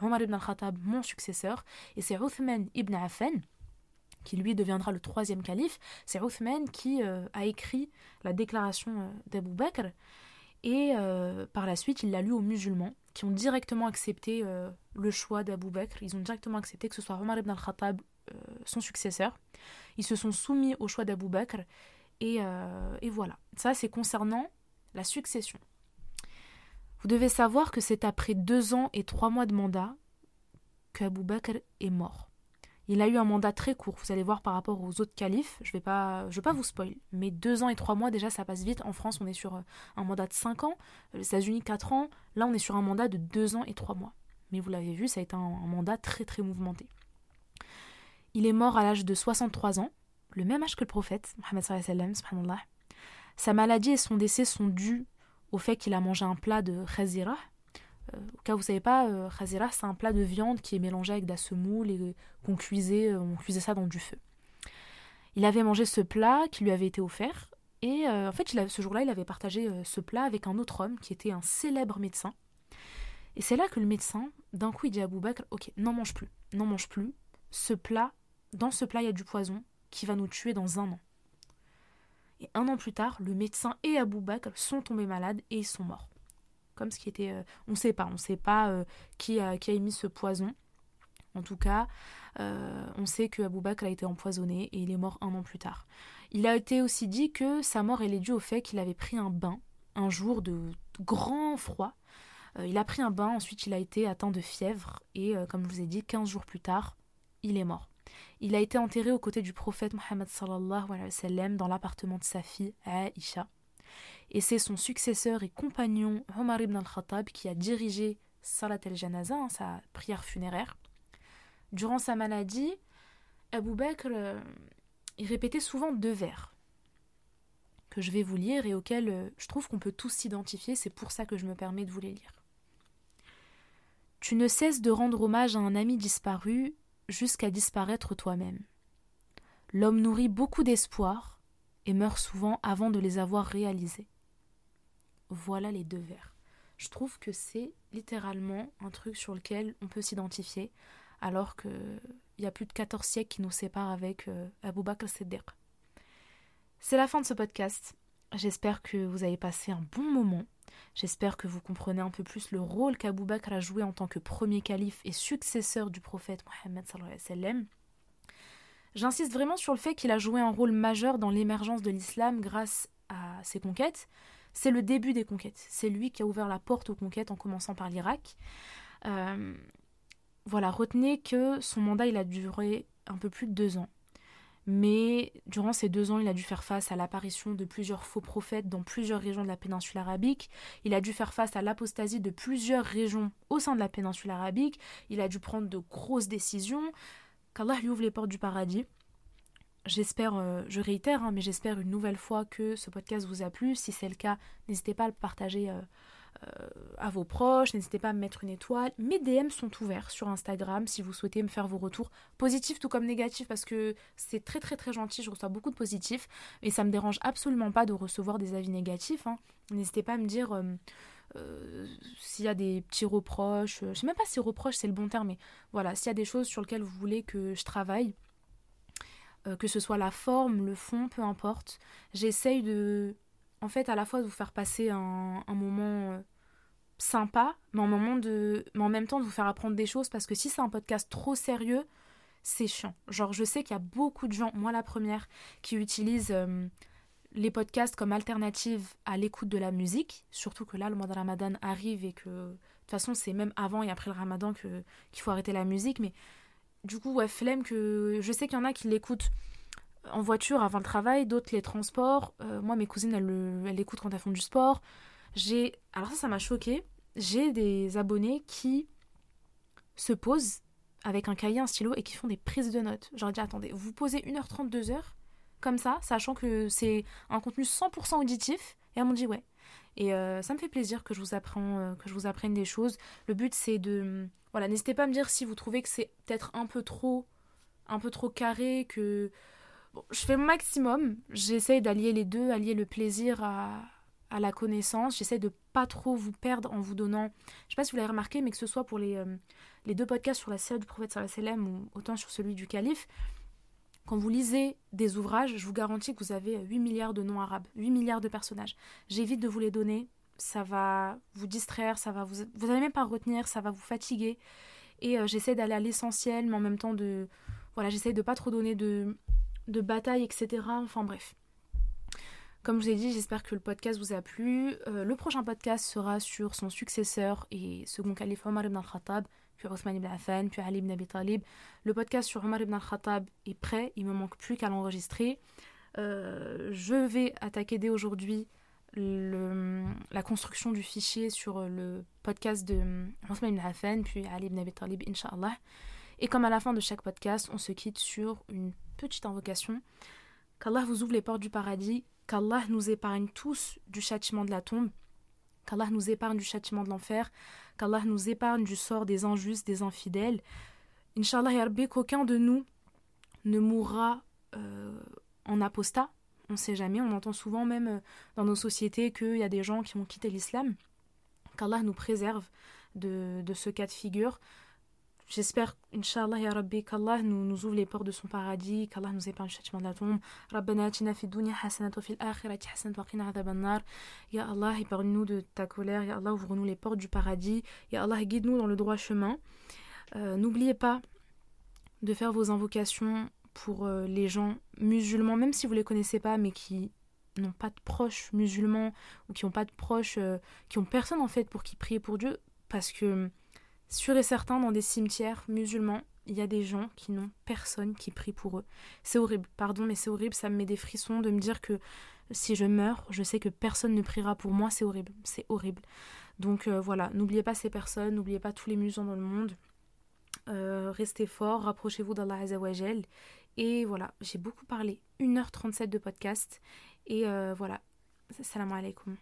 [SPEAKER 1] Omar ibn al-Khattab mon successeur. Et c'est Uthman ibn Affan, qui lui deviendra le troisième calife, c'est Uthman qui euh, a écrit la déclaration d'Abou Bakr. Et par la suite, il l'a lu aux musulmans qui ont directement accepté euh, le choix d'Abou Bakr. Ils ont directement accepté que ce soit Omar ibn al-Khattab, euh, son successeur. Ils se sont soumis au choix d'Abou Bakr. Et, euh, et, voilà. Ça, c'est concernant la succession. Vous devez savoir que c'est après deux ans et trois mois de mandat qu'Abou Bakr est mort. Il a eu un mandat très court, vous allez voir par rapport aux autres califes, je vais pas, pas vous spoil, mais deux ans et trois mois déjà ça passe vite. En France on est sur euh, un mandat de cinq ans, les États-Unis quatre ans, là on est sur un mandat de deux ans et trois mois. Mais vous l'avez vu, ça a été un, mandat très très mouvementé. Il est mort à l'âge de 63 ans, le même âge que le prophète, Mohammed Sa maladie et son décès sont dus au fait qu'il a mangé un plat de khazira, euh, au cas où vous savez pas, euh, khazira c'est un plat de viande qui est mélangé avec de la semoule et qu'on cuisait, euh, on cuisait ça dans du feu. Il avait mangé ce plat qui lui avait été offert et en fait ce jour-là il avait partagé ce plat avec un autre homme qui était un célèbre médecin. Et c'est là que le médecin, d'un coup, il dit à Abou Bakr, ok, n'en mange plus, n'en mange plus. Ce plat, dans ce plat, il y a du poison qui va nous tuer dans un an. Et un an plus tard, le médecin et Abou Bakr sont tombés malades et ils sont morts ce qui était. Euh, on ne sait pas, on ne sait pas euh, qui, a, qui a émis ce poison. En tout cas, euh, on sait que Abou a été empoisonné et il est mort un an plus tard. Il a été aussi dit que sa mort elle est due au fait qu'il avait pris un bain un jour de grand froid. il a pris un bain, ensuite il a été atteint de fièvre et comme je vous ai dit, 15 jours plus tard, il est mort. Il a été enterré aux côtés du prophète Mohammed dans l'appartement de sa fille Aisha et c'est son successeur et compagnon Omar ibn al-Khattab qui a dirigé Salat al-Janaza, hein, sa prière funéraire. Durant sa maladie, Abu Bakr euh, il répétait souvent deux vers que je vais vous lire et auxquels euh, je trouve qu'on peut tous s'identifier, c'est pour ça que je me permets de vous les lire. Tu ne cesses de rendre hommage à un ami disparu jusqu'à disparaître toi-même. L'homme nourrit beaucoup d'espoir et meurt souvent avant de les avoir réalisés voilà les deux vers. Je trouve que c'est littéralement un truc sur lequel on peut s'identifier, alors qu'il y a plus de 14 siècles qui nous séparent avec euh, Abou Bakr Siddiq. C'est la fin de ce podcast. J'espère que vous avez passé un bon moment. J'espère que vous comprenez un peu plus le rôle qu'Abou Bakr a joué en tant que premier calife et successeur du prophète Mohammed sallam. J'insiste vraiment sur le fait qu'il a joué un rôle majeur dans l'émergence de l'islam grâce à ses conquêtes, c'est le début des conquêtes. C'est lui qui a ouvert la porte aux conquêtes en commençant par l'Irak. Euh, voilà, retenez que son mandat, il a duré un peu plus de deux ans. Mais durant ces deux ans, il a dû faire face à l'apparition de plusieurs faux prophètes dans plusieurs régions de la péninsule arabique. Il a dû faire face à l'apostasie de plusieurs régions au sein de la péninsule arabique. Il a dû prendre de grosses décisions. Qu'Allah lui ouvre les portes du paradis. J'espère, euh, je réitère, hein, mais j'espère une nouvelle fois que ce podcast vous a plu. Si c'est le cas, n'hésitez pas à le partager euh, euh, à vos proches, n'hésitez pas à me mettre une étoile. Mes DM sont ouverts sur Instagram si vous souhaitez me faire vos retours positifs tout comme négatifs parce que c'est très très très gentil, je reçois beaucoup de positifs et ça me dérange absolument pas de recevoir des avis négatifs. Hein. N'hésitez pas à me dire s'il y a des petits reproches, je sais même pas si reproches c'est le bon terme, mais voilà, s'il y a des choses sur lesquelles vous voulez que je travaille euh, que ce soit la forme, le fond, peu importe. J'essaye de, en fait, à la fois de vous faire passer un, moment euh, sympa, mais en, moment de, mais en même temps de vous faire apprendre des choses, parce que si c'est un podcast trop sérieux, c'est chiant. Genre, je sais qu'il y a beaucoup de gens, moi la première, qui utilisent euh, les podcasts comme alternative à l'écoute de la musique. Surtout que là, le mois de Ramadan arrive et que, de toute façon, c'est même avant et après le Ramadan qu'il faut arrêter la musique. Mais du coup, ouais, flemme que. Je sais qu'il y en a qui l'écoutent en voiture avant le travail, d'autres les transports. Euh, moi, mes cousines, elles, elles l'écoutent quand elles font du sport. J'ai. Alors, ça, ça m'a choqué. J'ai des abonnés qui se posent avec un cahier, un stylo et qui font des prises de notes. J'aurais dit, attendez, vous posez 1h30, 2h, comme ça, sachant que c'est un contenu 100% auditif. Et elles m'ont dit, ouais. Et euh, ça me fait plaisir que je vous apprenne, euh, que je vous apprenne des choses. Le but, c'est de. Voilà, n'hésitez pas à me dire si vous trouvez que c'est peut-être un peu trop. un peu trop carré, que. Bon, je fais mon maximum. J'essaie d'allier les deux, allier le plaisir à, à la connaissance. J'essaie de pas trop vous perdre en vous donnant. Je sais pas si vous l'avez remarqué, mais que ce soit pour les, euh, les deux podcasts sur la série du prophète sallam ou autant sur celui du calife, quand vous lisez des ouvrages, je vous garantis que vous avez 8 milliards de noms arabes, 8 milliards de personnages. J'évite de vous les donner, ça va vous distraire, ça va vous vous allez même pas retenir, ça va vous fatiguer et euh, j'essaie d'aller à l'essentiel mais en même temps de voilà, j'essaie de pas trop donner de de bataille etc. Enfin bref. Comme je vous ai dit, j'espère que le podcast vous a plu. Euh, le prochain podcast sera sur son successeur et second calife Omar ibn al-Khattab, puis ibn Affan, puis Ali ibn Abi Talib. Le podcast sur Omar ibn al-Khattab est prêt, il me manque plus qu'à l'enregistrer. Euh, je vais attaquer dès aujourd'hui la construction du fichier sur le podcast de Othman ibn Affan, puis Ali ibn Abi Talib, Inch'Allah. Et comme à la fin de chaque podcast, on se quitte sur une petite invocation. Qu'Allah vous ouvre les portes du paradis, qu'Allah nous épargne tous du châtiment de la tombe, qu'Allah nous épargne du châtiment de l'enfer, qu'Allah nous épargne du sort des injustes, des infidèles. Inch'Allah, Yarbi, qu'aucun de nous ne mourra euh, en apostat. On ne sait jamais, on entend souvent même euh, dans nos sociétés qu'il y a des gens qui ont quitté l'islam. Qu'Allah nous préserve de, de ce cas de figure. J'espère, Inch'Allah, Ya Rabbi, qu'Allah nous, ouvre les portes de son paradis, qu'Allah nous épargne le châtiment de la tombe. Rabbana fi dunya hasanat. Ya Allah, épargne-nous de ta colère. Ya Allah, ouvre-nous les portes du paradis. Ya Allah, guide-nous dans le droit chemin. Euh, N'oubliez pas de faire vos invocations pour euh, les gens musulmans, même si vous ne les connaissez pas, mais qui n'ont pas de proches musulmans ou qui n'ont pas de proches, euh, qui ont personne en fait pour qui prier pour Dieu, parce que Sûr et certain, dans des cimetières musulmans, il y a des gens qui n'ont personne qui prie pour eux. C'est horrible, pardon, mais c'est horrible, ça me met des frissons de me dire que si je meurs, je sais que personne ne priera pour moi, c'est horrible, c'est horrible. Donc euh, voilà, n'oubliez pas ces personnes, n'oubliez pas tous les musulmans dans le monde. Euh, restez forts, rapprochez-vous d'Allah Azzawajal. Et voilà, j'ai beaucoup parlé, 1h37 de podcast. Et euh, voilà, salam alaikum.